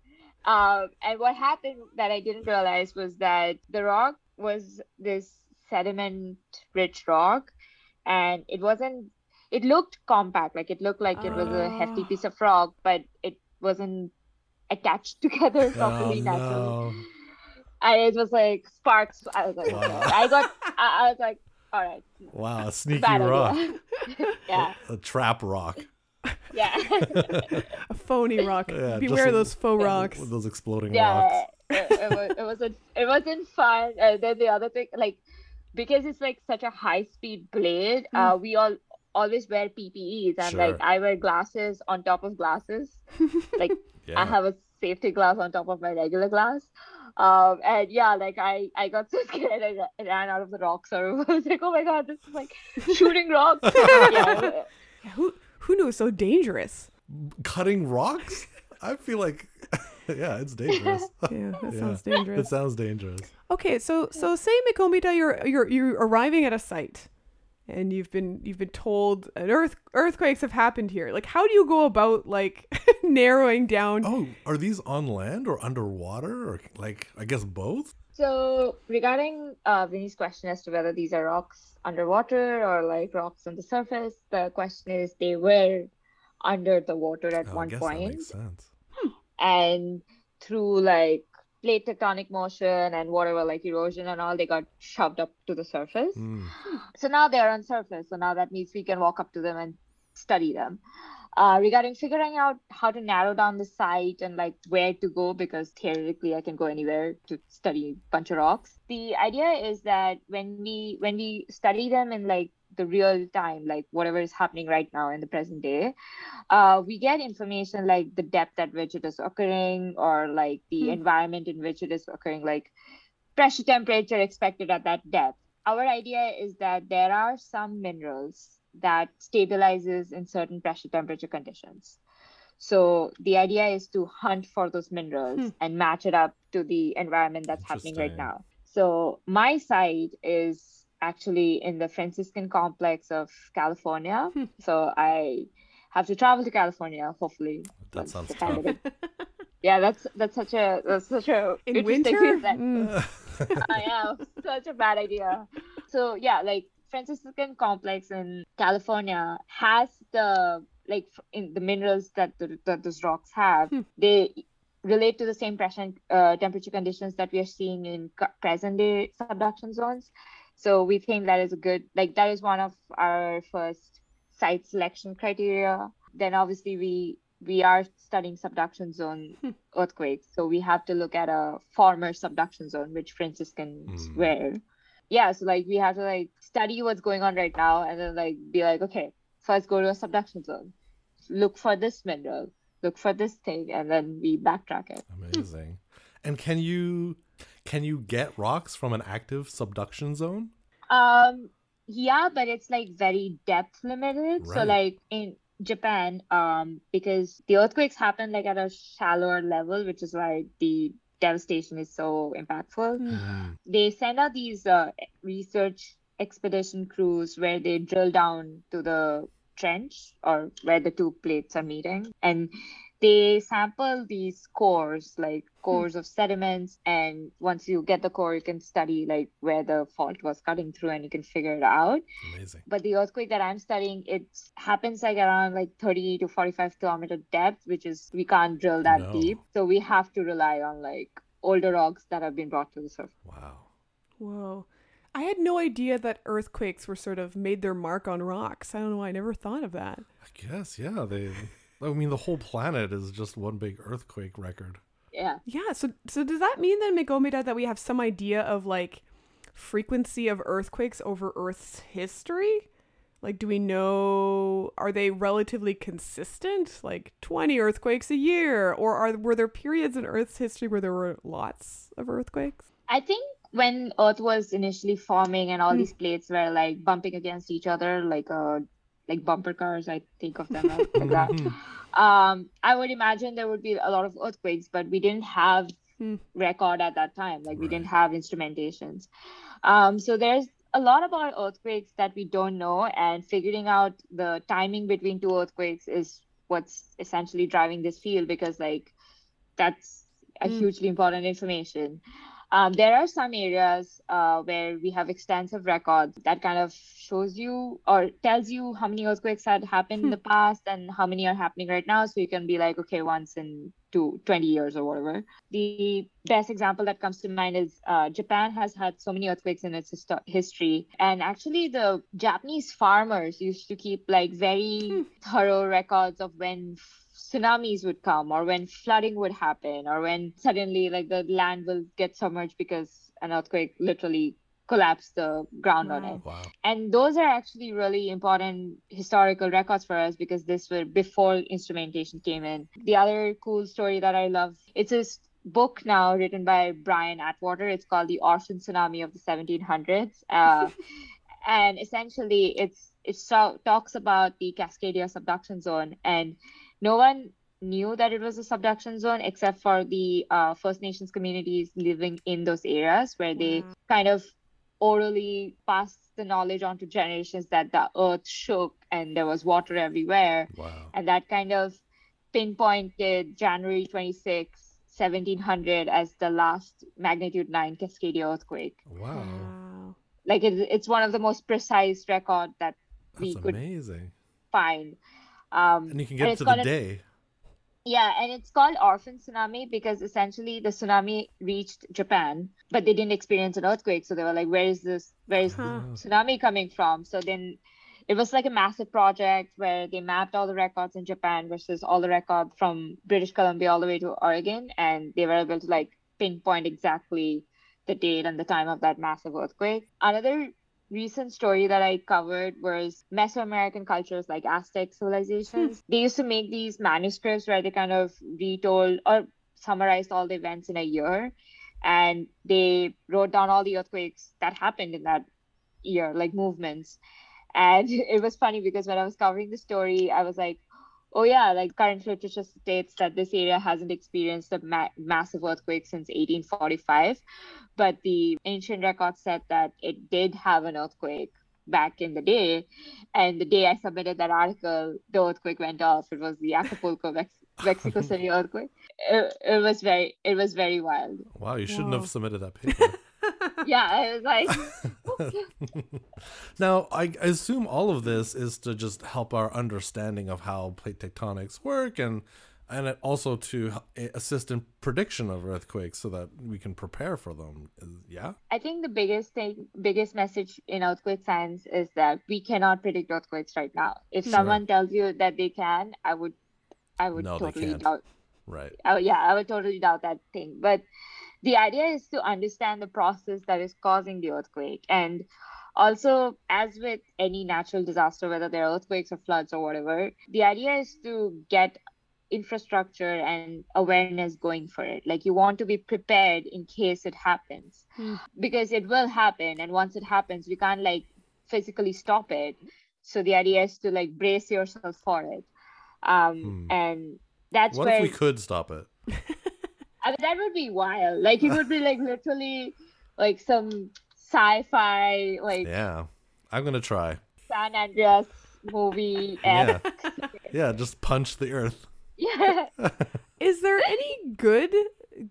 S3: Um, and what happened that I didn't realize was that the rock was this sediment rich rock and it wasn't it looked compact like it looked like it was a hefty
S1: Ah.
S3: piece of rock but it wasn't attached together
S2: Oh,
S3: properly naturally
S2: no.
S3: And it was like sparks. I was like,
S2: Wow.
S3: okay. I got, I, I was like, all right,
S2: Wow, a sneaky
S3: bad
S2: rock.
S3: yeah,
S2: A trap rock.
S3: yeah,
S1: A phony rock.
S2: Yeah,
S1: Beware
S2: just-
S1: those faux rocks.
S2: With those exploding
S3: yeah.
S2: rocks.
S3: It, it, was, it wasn't, it wasn't fun. And then the other thing, like, because it's like such a high speed blade, uh, we all always wear PPEs, and like I wear glasses on top of glasses. Like
S2: Yeah.
S3: I have a safety glass on top of my regular glass. Um, and yeah, like I, I got so scared I, I ran out of the rock so I was like, oh my god, this is like shooting rocks. yeah,
S1: Yeah, who who knew it was so dangerous?
S2: Cutting rocks? I feel like, yeah, it's dangerous.
S1: Yeah, that
S2: Yeah.
S1: sounds
S2: It
S1: dangerous.
S2: sounds dangerous.
S1: Okay, so so say Mikombita, you're you're you're arriving at a site, and you've been you've been told an earth earthquakes have happened here. Like, how do you go about like narrowing down?
S2: Oh, are these on land or underwater or like I guess both?
S3: So regarding uh, Vinny's question as to whether these are rocks underwater or like rocks on the surface, the question is they were under the water at
S2: Oh, I
S3: one
S2: guess that makes sense.
S3: and through like plate tectonic motion and whatever like erosion and all they got shoved up to the surface.
S2: Mm.
S3: so now they're on surface. So now that means we can walk up to them and study them. Uh, regarding figuring out how to narrow down the site and like where to go because theoretically i can go anywhere to study a bunch of rocks. The idea is that when we when we study them in like the real time like whatever is happening right now in the present day uh, we get information like the depth at which it is occurring or like the
S1: Hmm.
S3: environment in which it is occurring like pressure temperature expected at that depth our idea is that there are some minerals that stabilizes in certain pressure temperature conditions so the idea is to hunt for those minerals
S1: Hmm.
S3: and match it up to the environment that's happening right now so my site is actually in the franciscan complex of california
S1: Hmm.
S3: so i have to travel to california hopefully
S2: That sounds
S3: the
S2: tough.
S3: yeah that's that's such a that's such a
S1: In
S3: interesting
S1: winter?
S3: that-
S1: Mm.
S3: I know, such a bad idea. So yeah, like Franciscan complex in California has the like in the minerals that the, that those rocks have.
S1: Hmm.
S3: They relate to the same pressure and uh, temperature conditions that we are seeing in present day subduction zones. So we think that is a good like that is one of our first site selection criteria. Then obviously we we are studying subduction zone
S1: Hmm.
S3: earthquakes. So we have to look at a former subduction zone, which Franciscans
S2: Mm.
S3: were. Yeah, so like we have to like study what's going on right now and then like be like, okay, first go to a subduction zone. Look for this mineral, look for this thing, and then we backtrack it.
S2: Amazing. And can you can you get rocks from an active subduction zone?
S3: Um, yeah, but it's like very depth limited. So like in Japan, um, because the earthquakes happen like at a shallower level, which is why the devastation is so impactful.
S2: Mm.
S3: They send out these uh, research expedition crews where they drill down to the trench or where the two plates are meeting and they sample these cores like cores of sediments and once you get the core you can study like where the fault was cutting through and you can figure it out
S2: Amazing.
S3: but the earthquake that i'm studying it happens like around like 30 to 45 kilometer depth which is we can't drill that
S2: No.
S3: deep so we have to rely on like older rocks that have been brought to the surface
S2: Wow.
S1: Whoa. I had no idea that earthquakes were sort of made their mark on rocks. I don't know why I never thought of that.
S2: I guess, yeah, they I mean the whole planet is just one big earthquake record.
S3: yeah
S1: Yeah, so so does that mean then Meghomita that we have some idea of like frequency of earthquakes over Earth's history? Like do we know are they relatively consistent? Like 20 earthquakes a year or are were there periods in Earth's history where there were lots of earthquakes?
S3: I think when Earth was initially forming and all
S1: Hmm.
S3: these plates were like bumping against each other, like uh, like bumper cars, I think of them like that.
S2: Mhm.
S3: Um, I would imagine there would be a lot of earthquakes, but we didn't have
S1: Hmm.
S3: record at that time. Like we didn't have instrumentations. Um, so there's a lot about earthquakes that we don't know, and figuring out the timing between two earthquakes is what's essentially driving this field because like that's a
S1: Mm.
S3: hugely important information. Um, there are some areas uh, where we have extensive records that kind of shows you or tells you how many earthquakes had happened in the past and how many are happening right now. So you can be like, okay, once in two, 20 years or whatever. The best example that comes to mind is uh, Japan has had so many earthquakes in its histo- history. And actually, the Japanese farmers used to keep like very
S1: Hmm.
S3: thorough records of when tsunamis would come or when flooding would happen or when suddenly like the land will get submerged because an earthquake literally collapsed the ground on it.
S2: Wow.
S3: and those are actually really important historical records for us because this were before instrumentation came in. The other cool story that i love it's a book now written by brian atwater. It's called the orphan tsunami of the 1700s uh, and essentially it's it so, talks about the cascadia subduction zone and no one knew that it was a subduction zone except for the uh, first nations communities living in those areas where they
S1: Wow.
S3: kind of orally passed the knowledge on to generations that the earth shook and there was water everywhere
S2: Wow.
S3: and that kind of pinpointed january 26 1700 as the last magnitude 9 cascadia earthquake
S2: Wow.
S1: Wow.
S3: like it, it's one of the most precise record that we could
S2: amazing.
S3: find um
S2: And you can get
S3: it's
S2: to the
S3: called a-
S2: day.
S3: yeah, and it's called orphan tsunami because essentially the tsunami reached Japan, but they didn't experience an earthquake. So they were like, "Where is this? Where is
S1: Huh.
S2: Oh,
S3: tsunami coming from?" So then it was like a massive project where they mapped all the records in Japan versus all the records from British Columbia all the way to Oregon, and they were able to like pinpoint exactly the date and the time of that massive earthquake. Another recent story that I covered was Mesoamerican cultures like Aztec civilizations. Hmm. they used to make these manuscripts where they kind of retold or summarized all the events in a year. And they wrote down all the earthquakes that happened in that year, like movements. And it was funny because when I was covering the story, I was like, oh, yeah, like current literature states that this area hasn't experienced a ma- massive earthquake since 1845 but the ancient record said that it did have an earthquake back in the day and the day i submitted that article the earthquake went off it was the acapulco Mex- mexico city earthquake it, it was very it was very wild
S2: Wow, you shouldn't
S1: Whoa.
S2: have submitted that paper.
S3: yeah i was like
S2: now, I assume all of this is to just help our understanding of how plate tectonics work and and it also to assist in prediction of earthquakes so that we can prepare for them. Yeah?
S3: i think the biggest thing biggest message in earthquake science is that we cannot predict earthquakes right now if
S2: Sure.
S3: someone tells you that they can i would I would
S2: No,
S3: totally doubt.
S2: Right.
S3: Oh, yeah, I would totally doubt that thing. But the idea is to understand the process that is causing the earthquake. And also, as with any natural disaster, whether they're earthquakes or floods or whatever, the idea is to get infrastructure and awareness going for it. Like you want to be prepared in case it happens
S1: Hmm.
S3: because it will happen. And once it happens, we can't like physically stop it. So the idea is to like brace yourself for it. Um,
S2: Hmm.
S3: And that's
S2: What
S3: where
S2: if we could stop it?
S3: I mean, that would be wild. Like it would be like literally like some sci-fi like
S2: Yeah. I'm gonna try.
S3: San Andreas movie.
S2: Yeah. Yeah, just punch the earth.
S3: yeah.
S1: Is there any good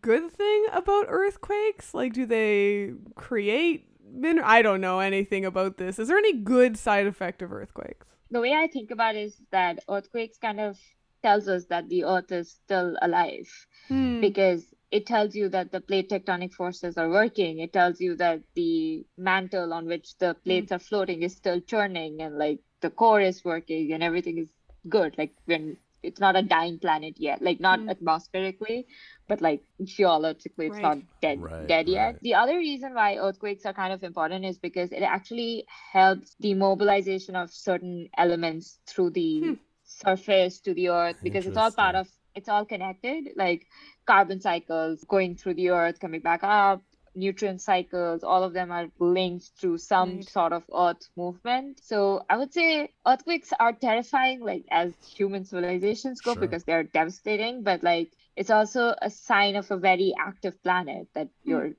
S1: good thing about earthquakes? Like, do they create? Min- I don't know anything about this. Is there any good side effect of earthquakes?
S3: The way I think about it is that earthquakes kind of tells us that the earth is still alive
S1: Hmm.
S3: because it tells you that the plate tectonic forces are working. It tells you that the mantle on which the plates are floating is still churning and like the core is working and everything is good. Like when it's not a dying planet yet, like not
S1: Mm.
S3: atmospherically, but like geologically, it's
S1: Right.
S3: not dead
S2: Right,
S3: dead yet.
S2: right.
S3: The other reason why earthquakes are kind of important is because it actually helps the mobilization of certain elements through the
S1: Hmm.
S3: Surface to the earth because it's all part of it's all connected like carbon cycles going through the earth coming back up nutrient cycles all of them are linked through some
S1: Right.
S3: sort of earth movement so i would say earthquakes are terrifying like as human civilizations go
S2: Sure.
S3: because they're devastating but like it's also a sign of a very active planet that
S1: Hmm.
S3: you're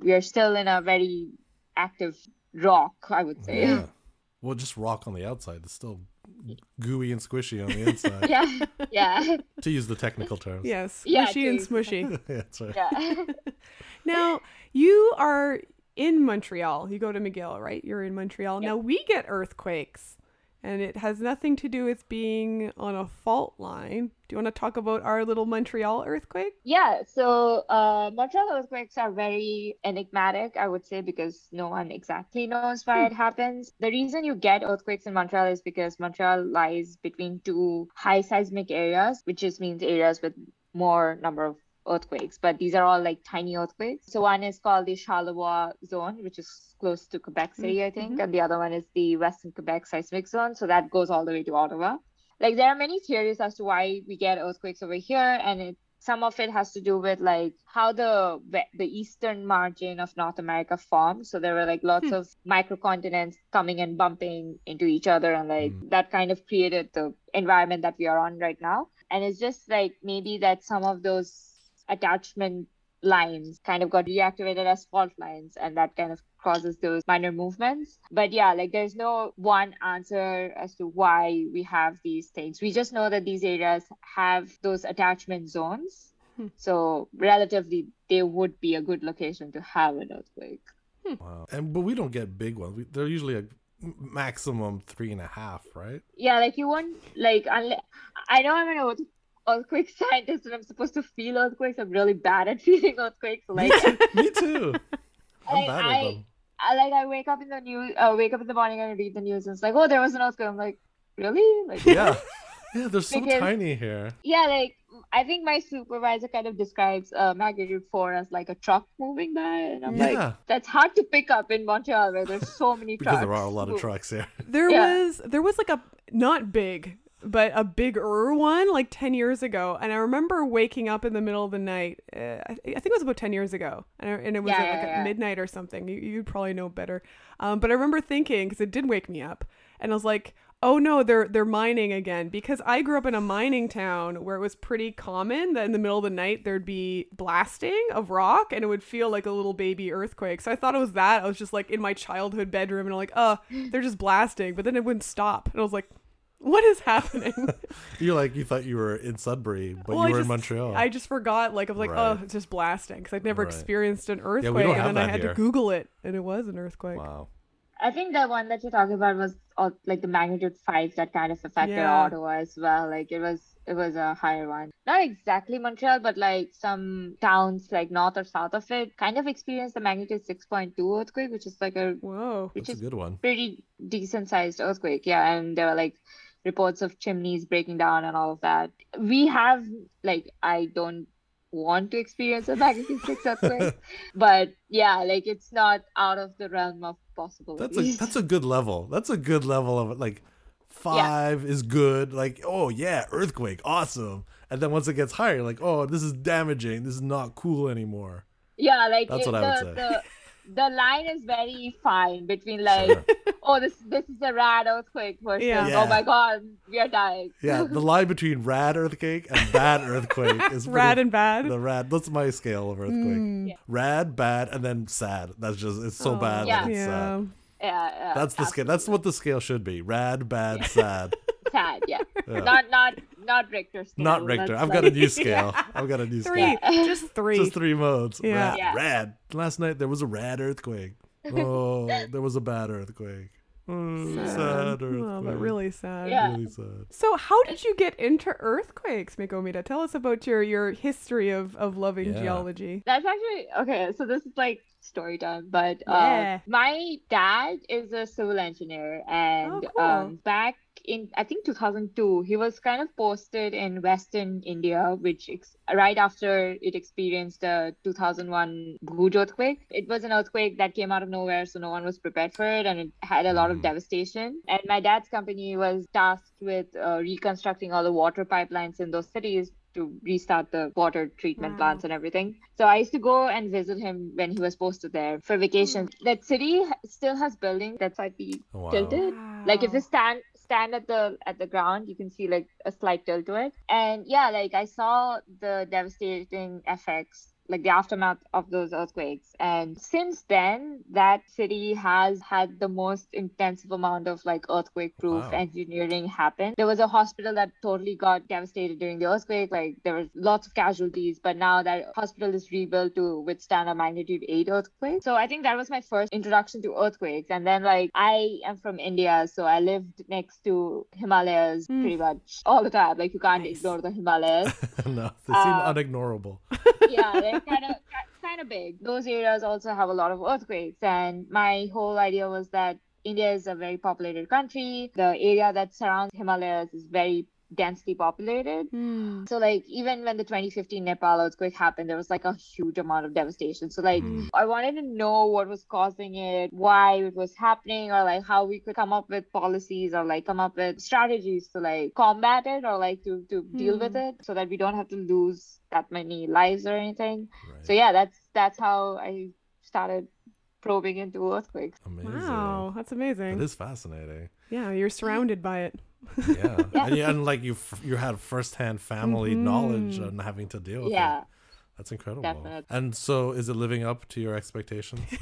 S3: we're still in a very active rock i would say
S2: Yeah. Well, just rock on the outside. It's still gooey and squishy on the inside,
S3: yeah yeah
S2: to use the technical terms.
S1: Yes,
S3: Yeah,
S1: squishy and smushy.
S2: Yeah, That's right.
S3: yeah
S1: now, you are in Montreal. You go to McGill, right? You're in Montreal.
S3: Yep.
S1: Now, we get earthquakes, and it has nothing to do with being on a fault line. Do you want to talk about our little Montreal earthquake?
S3: Yeah, so uh, Montreal earthquakes are very enigmatic, I would say, because no one exactly knows why it happens. The reason you get earthquakes in Montreal is because Montreal lies between two high seismic areas, which just means areas with more number of earthquakes. But these are all like tiny earthquakes. So one is called the Charlevoix zone, which is close to Quebec City, I think,
S1: Mhm.
S3: and the other one is the Western Quebec seismic zone. So that goes all the way to Ottawa like there are many theories as to why we get earthquakes over here and it some of it has to do with like how the the eastern margin of north america formed so there were like lots
S1: Hmm.
S3: of microcontinents coming and bumping into each other and like
S2: Hmm.
S3: that kind of created the environment that we are on right now and it's just like maybe that some of those attachment lines kind of got reactivated as fault lines and that kind of causes those minor movements but yeah like there's no one answer as to why we have these things we just know that these areas have those attachment zones
S1: Hmm.
S3: so relatively they would be a good location to have an earthquake
S2: Wow. And but we don't get big ones. We, they're usually a maximum three and a half, right?
S3: yeah like you won't like unless i know i'm an earth- earthquake scientist and i'm supposed to feel earthquakes i'm really bad at feeling earthquakes like
S2: Me too. I'm
S3: Like,
S2: bad
S3: I-
S2: with them.
S3: I like I wake up in the news, uh, wake up in the morning and read the news, and it's like, oh, there was an earthquake. I'm like, really? Like,
S2: Yeah. Yeah, they're so
S3: Because-
S2: tiny here.
S3: yeah, like I think my supervisor kind of describes uh, magnitude four as like a truck moving by, and I'm like, that's hard to pick up in Montreal where there's so many
S2: Because
S3: trucks.
S2: there are a lot of trucks here.
S1: There
S3: Yeah.
S1: was there was like a not big, but a bigger one like 10 years ago and I remember waking up in the middle of the night. Uh, I, I think it was about 10 years ago. And, I- and it was
S3: Yeah,
S1: like
S3: yeah, yeah.
S1: midnight or something. You you'd probably know better. Um, but I remember thinking cuz it did wake me up and I was like, "Oh no, they're they're mining again." Because I grew up in a mining town where it was pretty common that in the middle of the night there'd be blasting of rock and it would feel like a little baby earthquake. So I thought it was that. I was just like in my childhood bedroom and I'm like, "Oh, they're just blasting." But then it wouldn't stop. And I was like, "What is happening?"
S2: You're like you thought you were in Sudbury, but
S1: Well, I
S2: you were in Montreal.
S1: I just forgot. Like, I was like,
S2: Right.
S1: "Oh, it's just blasting," because I'd never
S2: Right.
S1: experienced an earthquake,
S2: don't have
S1: and then I had
S2: here.
S1: to Google it, and it was an earthquake.
S2: wow.
S3: I think the one that you're talking about was uh, like the magnitude five that kind of affected
S1: Yeah.
S3: Ottawa as well. Like it was it was a higher one. Not exactly Montreal, but like some towns like north or south of it kind of experienced the magnitude six point two earthquake, which is like a
S1: Whoa.
S3: which
S2: That's a good one.
S3: pretty decent sized earthquake. Yeah, and there were like reports of chimneys breaking down and all of that. We have like I don't want to experience a magnitude six earthquake, but yeah, like it's not out of the realm of possibilities.
S2: That's a that's a good level. That's a good level of it. Like five is good. Like oh yeah, earthquake, awesome. And then once it gets higher, like oh this is damaging. This is not cool anymore.
S3: yeah, like
S2: That's
S3: it-
S2: what I would say.
S3: the the line is very fine between like
S2: Sure.
S3: Oh this this is a rad earthquake versus
S1: Yeah.
S2: Yeah.
S3: oh my god we are dying.
S2: Yeah, the line between rad earthquake and bad earthquake is
S1: Rad
S2: pretty-
S1: and bad.
S2: the rad. That's my scale of earthquake.
S1: Mm.
S3: Yeah.
S2: Rad, bad, and then sad. That's just it's so
S1: Oh,
S2: bad
S3: Yeah.
S2: that it's
S1: yeah.
S2: sad.
S3: Yeah, yeah,
S2: That's the scale. That's what the scale should be. Rad, bad, sad.
S3: sad. Yeah,
S2: Yeah.
S3: not not not Richter scale.
S2: Not Richter.
S3: That's
S2: I've
S3: like-
S2: got a new scale. I've got a new
S1: Three,
S2: scale.
S1: just three.
S2: Just three modes.
S1: Yeah.
S2: Rad,
S3: Yeah.
S2: rad. Last night there was a rad earthquake. Oh, there was a bad earthquake. Oh, sad, earthquake.
S1: Oh, but really sad.
S3: Yeah.
S2: Really sad.
S1: So, how did you get into earthquakes, Meghomita? Tell us about your your history of of loving
S2: Yeah.
S1: geology.
S3: That's actually okay. So this is like story time, but
S1: Yeah.
S3: uh, my dad is a civil engineer, and
S1: Oh, cool.
S3: um, back in I think 2002, he was kind of posted in Western India, which ex- right after it experienced the 2001 Bhuj earthquake. It was an earthquake that came out of nowhere, so no one was prepared for it, and it had a lot of
S2: Mm.
S3: devastation. And my dad's company was tasked with uh, reconstructing all the water pipelines in those cities to restart the water treatment
S1: Wow.
S3: plants and everything. So I used to go and visit him when he was posted there for vacation. That city still has buildings that might be
S2: Oh, wow.
S3: tilted. Like if you stand stand at the at the ground, you can see like a slight tilt to it. And yeah, like I saw the devastating effects like the aftermath of those earthquakes and since then that city has had the most intensive amount of like earthquake proof
S2: Wow.
S3: engineering happen there was a hospital that totally got devastated during the earthquake like there was lots of casualties but now that hospital is rebuilt to withstand a magnitude 8 earthquake so i think that was my first introduction to earthquakes and then like i am from india so i lived next to himalayas
S1: Mm.
S3: pretty much all the time like you can't
S1: Nice.
S3: ignore the himalayas
S2: no, they seem
S3: Uh,
S2: unignorable.
S3: yeah, they're kind of kind of big. Those areas also have a lot of earthquakes, and my whole idea was that India is a very populated country. The area that surrounds Himalayas is very densely populated.
S1: Hmm.
S3: So like even when the 2015 Nepal earthquake happened, there was like a huge amount of devastation. So like
S2: Mm.
S3: I wanted to know what was causing it, why it was happening, or like how we could come up with policies or like come up with strategies to like combat it or like to to deal with it so that we don't have to lose that many lives or anything.
S2: Right.
S3: So yeah, that's that's how I started probing into earthquakes.
S2: Amazing.
S1: Wow, that's amazing.
S2: It is fascinating.
S1: Yeah, you're surrounded by it.
S2: Yeah. And, you, and like you, you had firsthand family knowledge
S1: Mhm.
S2: and having to deal with it.
S3: Yeah.
S2: it. That's incredible.
S3: Definitely.
S2: And so, is it living up to your expectations?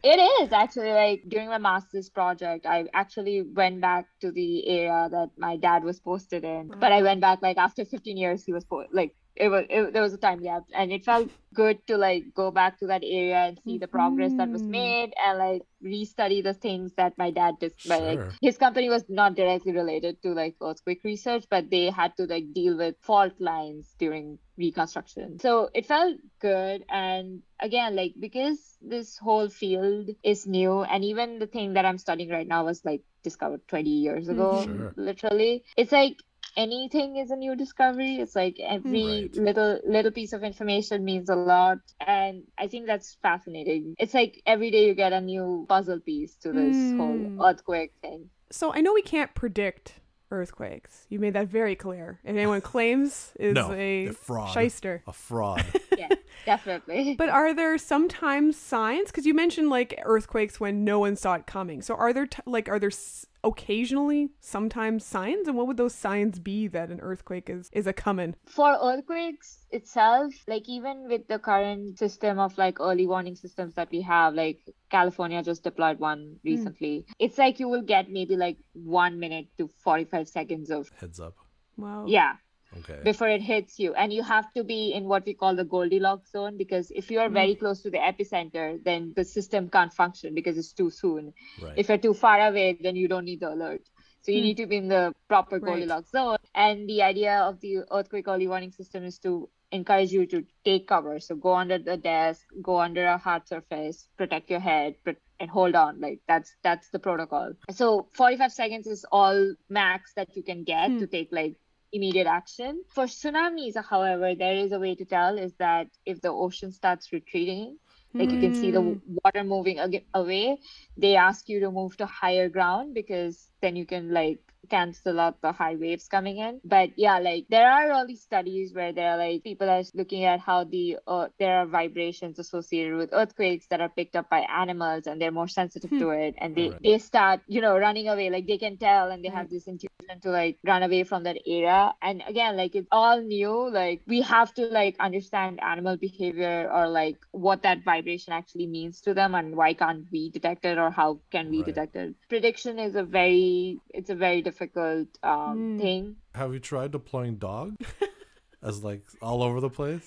S3: It is actually like during my master's project, I actually went back to the area that my dad was posted in. But I went back like after 15 years, he was po- like it was it, there was a time gap, and it felt good to like go back to that area and see the progress that was
S1: Mhm.
S3: made and like restudy the things that my dad did. But like his company was not directly related to like earthquake research, but they had to like deal with fault lines during reconstruction. So it felt good. And again, like because this whole field is new, and even the thing that I'm studying right now was like discovered 20 years ago,
S2: Sure.
S3: literally. It's like anything is a new discovery it's like every
S2: Right.
S3: little little piece of information means a lot and i think that's fascinating it's like every day you get a new puzzle piece to this
S1: Hmm.
S3: whole earthquake thing
S1: So I know we can't predict earthquakes. You made that very clear. If anyone claims is
S2: No,
S1: a
S2: a fraud.
S1: shyster.
S2: A fraud.
S3: yeah definitely
S1: But are there sometimes signs? Because you mentioned like earthquakes when no one saw it coming. So are there t- like are there s- occasionally sometimes signs, and what would those signs be that an earthquake is is a coming?
S3: for earthquakes itself like even with the current system of like early warning systems that we have like california just deployed one hmm. recently it's like you will get maybe like one minute to 45 seconds of
S2: Heads up.
S1: Wow.
S3: yeah
S2: Okay.
S3: before it hits you and you have to be in what we call the goldilocks zone because if you are very close to the epicenter then the system can't function because it's too soon
S2: Right.
S3: if you're too far away then you don't need the alert so you
S1: Hmm.
S3: need to be in the proper
S1: Right.
S3: goldilocks zone and the idea of the earthquake early warning system is to encourage you to take cover so go under the desk go under a hard surface protect your head pr- and hold on like that's that's the protocol so 45 seconds is all max that you can get
S1: Hmm.
S3: to take like immediate action for tsunamis however there is a way to tell is that if the ocean starts retreating like you can see the
S1: Hmm.
S3: water moving away they ask you to move to higher ground because then you can like cancel out the high waves coming in. But yeah like there are all these studies where there are like people are looking at how the uh, there are vibrations associated with earthquakes that are picked up by animals and they're more sensitive
S1: Hmm.
S3: to it. And they
S2: Right.
S3: they start you know running away. Like they can tell and they have this intuition to like run away from that area. And again like it's all new. Like we have to like understand animal behavior or like what that vibration actually means to them and why can't we detect it or how can we
S2: Right.
S3: detect it. Prediction is a very it's a very difficult um
S1: Mm.
S3: thing
S2: Have you tried deploying dog as like all over the place?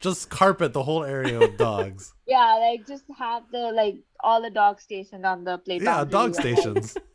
S2: Just carpet the whole area with dogs.
S3: yeah like just have the like all the dog stationed on the plate
S2: yeah, dog
S3: and, like,
S2: stations.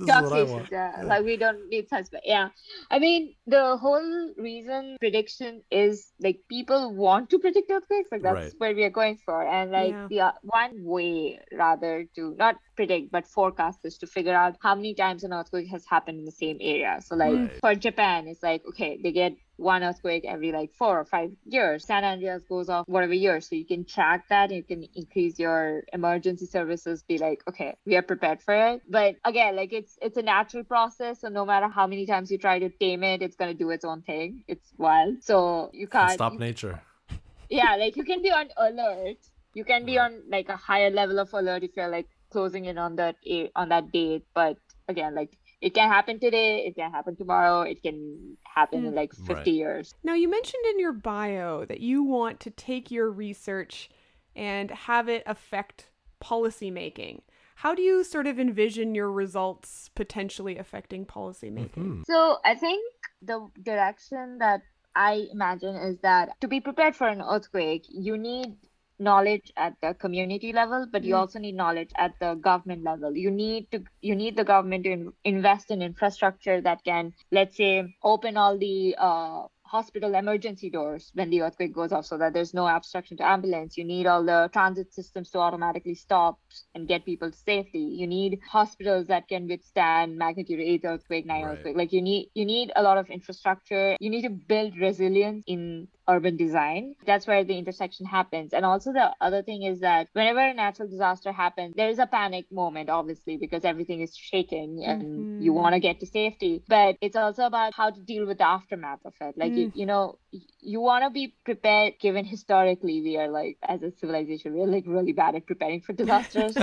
S2: This
S3: dog
S2: is what I want.
S3: yeah.
S2: Yeah.
S3: Like we don't need such, but yeah. I mean, the whole reason prediction is like people want to predict earthquakes. Like that's
S2: Right.
S3: where we are going for, and like
S1: Yeah.
S3: the uh, one way rather to not predict but forecast is to figure out how many times an earthquake has happened in the same area. So like
S2: Right.
S3: for Japan, it's like okay, they get one earthquake every like four or five years. San Andreas goes off whatever year, so you can track that. You can increase your emergency services. Be like, okay, we are prepared for it. But again, like it's it's a natural process, so no matter how many times you try to tame it, it's gonna do its own thing. It's wild, so you
S2: Can't stop
S3: you-
S2: nature.
S3: yeah, like you can be on alert. You can be on like a higher level of alert if you're like closing in on that on that date. But again, like it can happen today, it can happen tomorrow, it can happen in
S1: Mm.
S3: like 50
S2: Right.
S3: years.
S1: Now, you mentioned in your bio that you want to take your research and have it affect policymaking. How do you sort of envision your results potentially affecting policymaking?
S2: Mhm.
S3: So I think the direction that I imagine is that to be prepared for an earthquake, you need knowledge at the community level, but you
S1: Mm.
S3: also need knowledge at the government level. You need to you need the government to in- invest in infrastructure that can, let's say, open all the uh, hospital emergency doors when the earthquake goes off so that there's no obstruction to ambulance. You need all the transit systems to automatically stop and get people to safety. You need hospitals that can withstand magnitude 8 earthquake, 9
S2: Right.
S3: earthquake. Like you need you need a lot of infrastructure. You need to build resilience in urban design. That's where the intersection happens. And also the other thing is that whenever a natural disaster happens, there is a panic moment, obviously, because everything is shaking and you
S1: Mhm.
S3: want to get to safety. But it's also about how to deal with the aftermath of it. Like you, you know, you want to be prepared given historically we are like as a civilization, we're like really bad at preparing for disasters.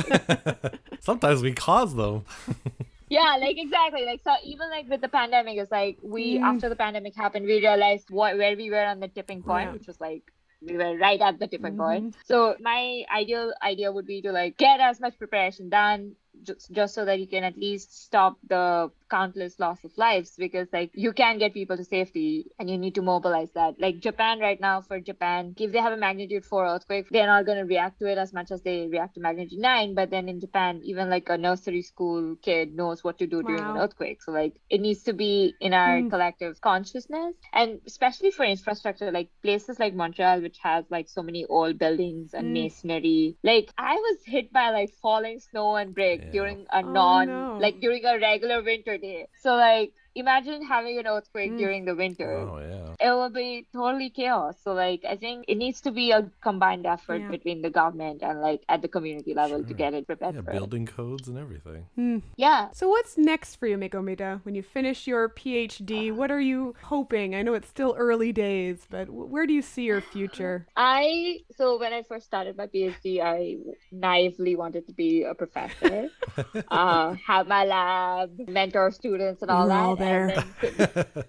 S2: Sometimes we cause them.
S3: Yeah, like exactly. Like so even like with the pandemic, it's like we
S1: Mm.
S3: after the pandemic happened, we realized what where we were on the tipping point,
S1: Yeah.
S3: which was like we were right at the tipping
S1: Mhm.
S3: point. So my ideal idea would be to like get as much preparation done just just so that you can at least stop the countless loss of lives because like you can get people to safety and you need to mobilize that like japan right now for japan if they have a magnitude 4 earthquake they're not going to react to it as much as they react to magnitude 9 but then in japan even like a nursery school kid knows what to do during an earthquake so like it needs to be in our
S1: Hmm.
S3: collective consciousness and especially for infrastructure like places like montreal which has like so many old buildings and
S1: Hmm.
S3: masonry like i was hit by like falling snow and brick
S2: Yeah.
S3: During a
S1: Oh,
S3: non
S1: no.
S3: like during a regular winter day so like imagine having an earthquake
S1: Mm.
S3: during the winter
S2: Oh yeah.
S3: it will be totally chaos so like i think it needs to be a combined effort
S1: Yeah.
S3: between the government and like at the community level to get it prepared
S2: Yeah,
S3: for
S2: building codes and everything.
S3: It yeah
S1: So, what's next for you, Meghomita? When you finish your PhD, what are you hoping? I know it's still early days, but where do you see your future?
S3: I so when I first started my PhD, I naively wanted to be a professor, uh, have my lab, mentor students, and all
S1: We're
S3: that.
S1: all there.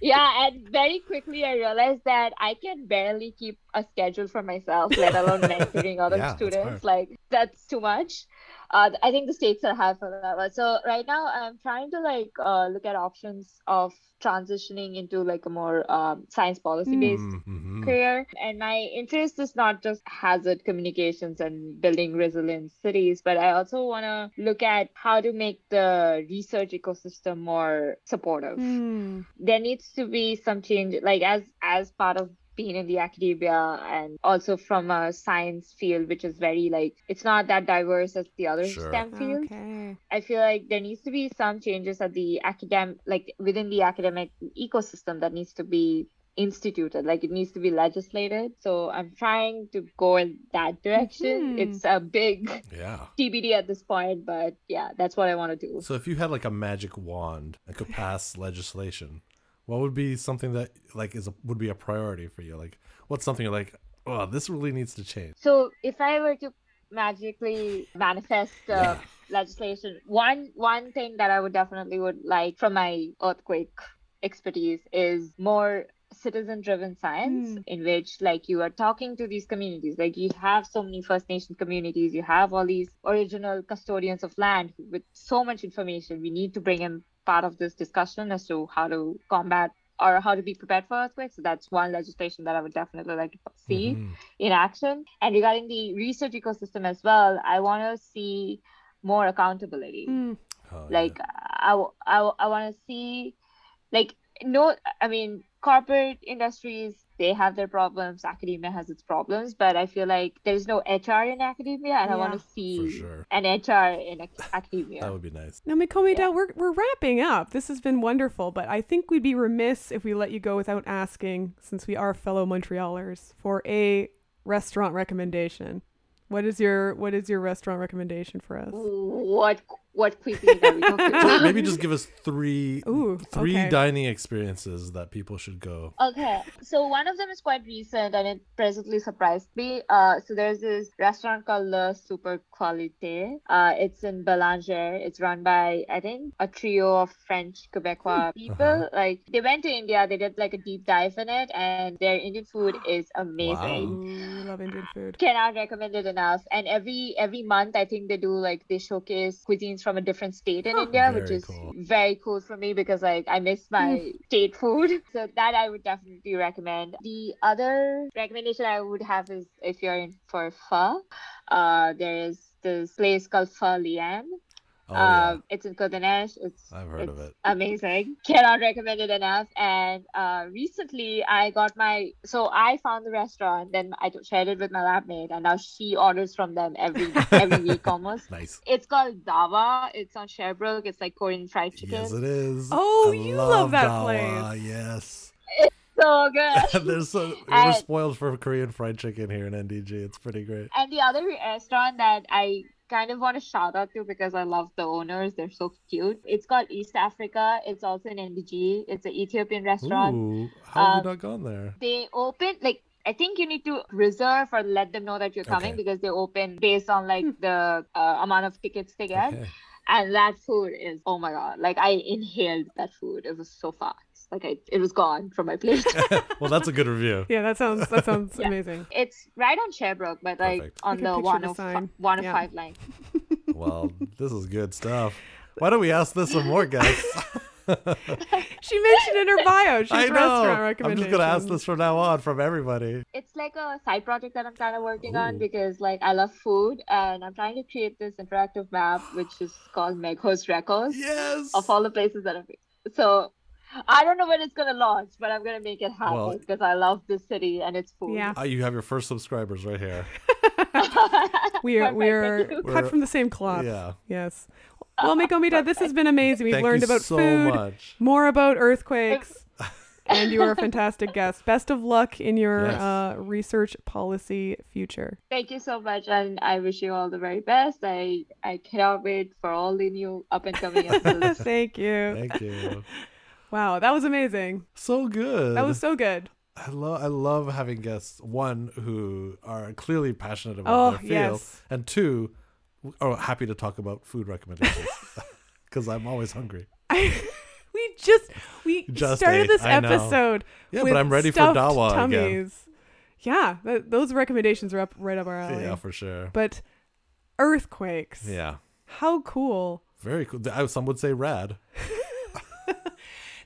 S3: Yeah, and very quickly I realized that I can barely keep a schedule for myself, let alone mentoring other
S2: Yeah,
S3: students.
S2: hard.
S3: Like that's too much. Uh, I think the stakes are high for that one. So right now I'm trying to like uh, look at options of transitioning into like a more um, science policy based
S2: Mhm.
S3: career and my interest is not just hazard communications and building resilient cities but i also want to look at how to make the research ecosystem more supportive
S1: Hmm.
S3: there needs to be some change like as as part of been in the academia and also from a science field, which is very like it's not that diverse as the other
S2: Sure.
S3: STEM fields.
S1: Okay.
S3: I feel like there needs to be some changes at the academic, like within the academic ecosystem that needs to be instituted, like it needs to be legislated. So I'm trying to go in that direction.
S1: Mhm.
S3: It's a big
S2: Yeah.
S3: TBD at this point, but yeah, that's what I want to do.
S2: So if you had like a magic wand and could pass legislation, what would be something that like is a, would be a priority for you? Like what's something you're like, oh, this really needs to change?
S3: So if I were to magically manifest uh,
S2: Yeah.
S3: legislation, one one thing that I would definitely would like from my earthquake expertise is more citizen driven science
S1: Hmm.
S3: in which like you are talking to these communities like you have so many first nation communities you have all these original custodians of land with so much information we need to bring in part of this discussion as to how to combat or how to be prepared for earthquakes so that's one legislation that i would definitely like to see
S2: Mhm.
S3: in action. And regarding the research ecosystem as well, I want to see more accountability.
S1: Hmm.
S2: Oh,
S3: Like, I want to see, like, no, I mean, corporate industries, they have their problems, academia has its problems, but I feel like there's no HR in academia, and I want to see
S2: sure.
S3: an HR in academia.
S2: That would be nice.
S1: Now, Mikomi
S3: Yeah.
S1: We're, we're wrapping up. This has been wonderful, but I think we'd be remiss if we let you go without asking, since we are fellow Montrealers, for a restaurant recommendation. What is your What is your restaurant recommendation for us?
S3: What what cuisine are we talking about?
S2: maybe just give us three
S1: Ooh,
S2: three
S1: okay.
S2: dining experiences that people should go.
S3: Okay, so one of them is quite recent and it pleasantly surprised me. Uh, so there's this restaurant called Le Super Qualité. Uh, it's in Belanger. It's run by I think a trio of French Quebecois people.
S2: Uh-huh.
S3: Like they went to India, they did like a deep dive in it, and their Indian food is amazing.
S1: Ooh, love Indian food.
S3: Cannot recommend it enough. And every every month, I think they do like they showcase cuisines from a different state in
S1: Oh,
S3: India, which is
S2: cool.
S3: very cool for me because like I miss my state food. So that I would definitely recommend. The other recommendation I would have is if you're in for pho, uh, there is this place called Pho Lien.
S2: Oh
S3: uh, It's in Côte-des-Neiges. It's
S2: I've heard of
S3: it's
S2: it.
S3: amazing. Cannot recommend it enough. And uh, recently, I got my so I found the restaurant. Then I shared it with my lab mate, and now she orders from them every every week almost.
S2: Nice.
S3: It's called Dawa. It's on Sherbrooke. It's like Korean fried chicken.
S2: Yes, it is.
S1: Oh,
S2: I
S1: you love that
S2: Dawa,
S1: place.
S2: Yes.
S3: It's so good.
S2: There's so we're
S3: And-
S2: spoiled for Korean fried chicken here in NDG. It's pretty great.
S3: and the other restaurant that I kind of want to shout out to because I love the owners. They're so cute. It's called East Africa. It's also in NDG. It's an Ethiopian restaurant.
S2: Ooh, how have
S3: Um,
S2: you not gone there?
S3: they open like I think you need to reserve or let them know that you're coming
S2: Okay.
S3: because they open based on like the uh, amount of tickets they get.
S2: Okay.
S3: And that food is oh my god! Like I inhaled that food. It was so fast. Like I, it was gone from my plate.
S2: well, that's a good review.
S1: Yeah, that sounds that sounds
S3: Yeah.
S1: amazing.
S3: it's right on Sherbrooke, but like
S2: Perfect.
S3: on the one
S1: oh
S3: of one oh of
S1: Yeah.
S3: five line.
S2: Well, this is good stuff. Why don't we ask this some more guys?
S1: She mentioned in her bio. She's
S2: I
S1: restaurant
S2: know. I'm just gonna ask this from now on from everybody.
S3: It's like a side project that I'm kind of working
S2: Ooh.
S3: on because like I love food and I'm trying to create this interactive map which is called Meghost Records.
S2: Yes.
S3: of all the places that I've been. So I don't know when it's gonna launch, but I'm gonna make it happen
S2: Well-
S3: because I love this city and its food.
S1: Yeah.
S2: Ah, you have your first subscribers right here.
S1: We're we're cut from the same cloth.
S2: Yeah.
S1: Yes. Well, Meghomita, this has been amazing. We've
S2: Thank
S1: learned
S2: you
S1: about
S2: so
S1: food,
S2: much.
S1: more about earthquakes, and you are a fantastic guest. Best of luck in your
S2: Yes.
S1: uh, research policy future.
S3: Thank you so much, and I wish you all the very best. I I cannot wait for all the new up and coming episodes.
S1: Thank you.
S2: Thank you.
S1: Wow, that was amazing.
S2: So good.
S1: That was so good.
S2: I love I love having guests one who are clearly passionate about
S1: Oh,
S2: their field
S1: yes.
S2: and two are happy to talk about food recommendations because I'm always hungry.
S1: we just we
S2: Just
S1: started
S2: ate,
S1: this
S2: I know.
S1: episode.
S2: Yeah,
S1: with
S2: but I'm ready for dawa again.
S1: Yeah, th- those recommendations are up right up our alley.
S2: Yeah, for sure.
S1: But earthquakes.
S2: Yeah,
S1: How cool.
S2: very cool. Some would say rad.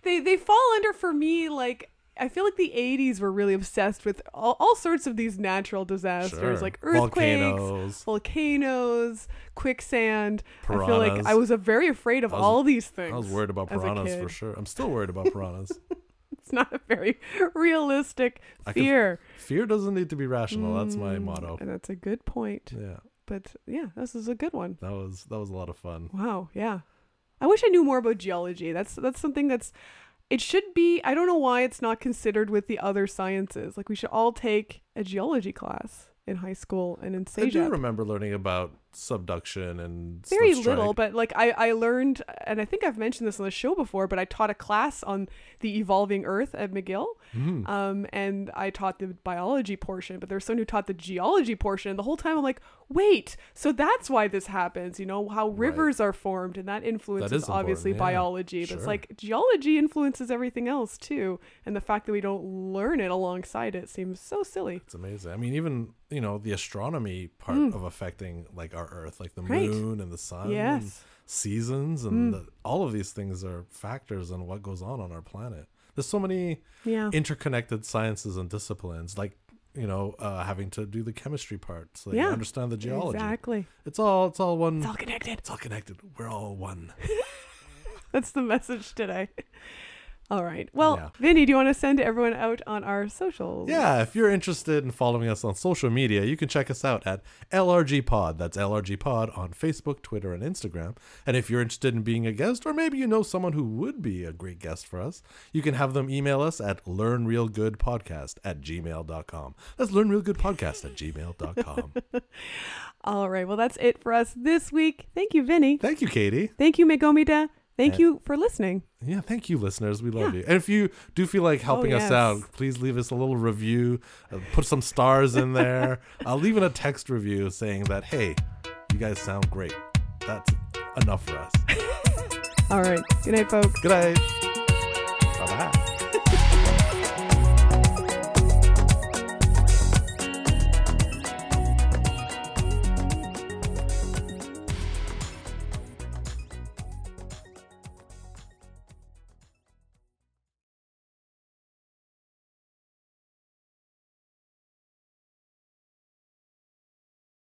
S1: They they fall under for me like I feel like the 80s were really obsessed with all, all sorts of these natural disasters
S2: Sure.
S1: like earthquakes,
S2: Volcanoes.
S1: volcanoes, quicksand. I feel like I was uh, very afraid of
S2: was-
S1: all these things.
S2: I was worried about piranhas for sure. I'm still worried about piranhas.
S1: it's not a very realistic
S2: I can-
S1: fear.
S2: Fear doesn't need to be rational. That's my
S1: Mm,
S2: motto.
S1: And that's a good point.
S2: Yeah,
S1: But yeah, this is a good one.
S2: that was that was a lot of fun.
S1: Wow, yeah. I wish I knew more about geology. That's that's something that's it should be I don't know why it's not considered with the other sciences. Like we should all take a geology class in high school and in
S2: I do remember learning about subduction and
S1: Very little, but like I, I learned, and I think I've mentioned this on the show before, but I taught a class on the evolving Earth at McGill,
S2: Mm.
S1: um, and I taught the biology portion, but there's someone who taught the geology portion, and the whole time I'm like, wait, so that's why this happens, you know, how rivers are formed, and that influences
S2: is
S1: obviously
S2: yeah.
S1: biology, but it's like geology influences everything else too, and the fact that we don't learn it alongside it seems so silly.
S2: It's amazing. I mean, even you know the astronomy part of affecting like our Earth, like the
S1: Mm. Right.
S2: moon and the sun, and
S1: Yes.
S2: seasons,
S1: Mm.
S2: and the, all of these things are factors on what goes on on our planet. There's so many
S1: Yeah.
S2: interconnected sciences and disciplines, like you know, uh, having to do the chemistry part, so
S1: Yeah.
S2: understand the geology.
S1: Exactly.
S2: It's all it's all one.
S1: It's all connected.
S2: it's all connected. We're all one.
S1: That's the message today. All right. Well,
S2: Yeah.
S1: Vinny, do you want to send everyone out on our socials?
S2: Yeah, if you're interested in following us on social media, you can check us out at LRG Pod. That's LRG Pod on Facebook, Twitter, and Instagram. And if you're interested in being a guest, or maybe you know someone who would be a great guest for us, you can have them email us at learnrealgoodpodcast at gmail.com. That's learnrealgoodpodcast at gmail.com.
S1: All right. Well, that's it for us this week. Thank you, Vinny.
S2: Thank you, Katie.
S1: Thank you, Meghomita. Thank
S2: And-
S1: you for listening.
S2: Yeah, thank you, listeners. We love
S1: Yeah.
S2: you. And if you do feel like helping us
S1: yes.
S2: out, please leave us a little review, uh, put some stars in there. I'll leave in a text review saying that, hey, you guys sound great. That's enough for us.
S1: All right. Good night, folks.
S2: Good night.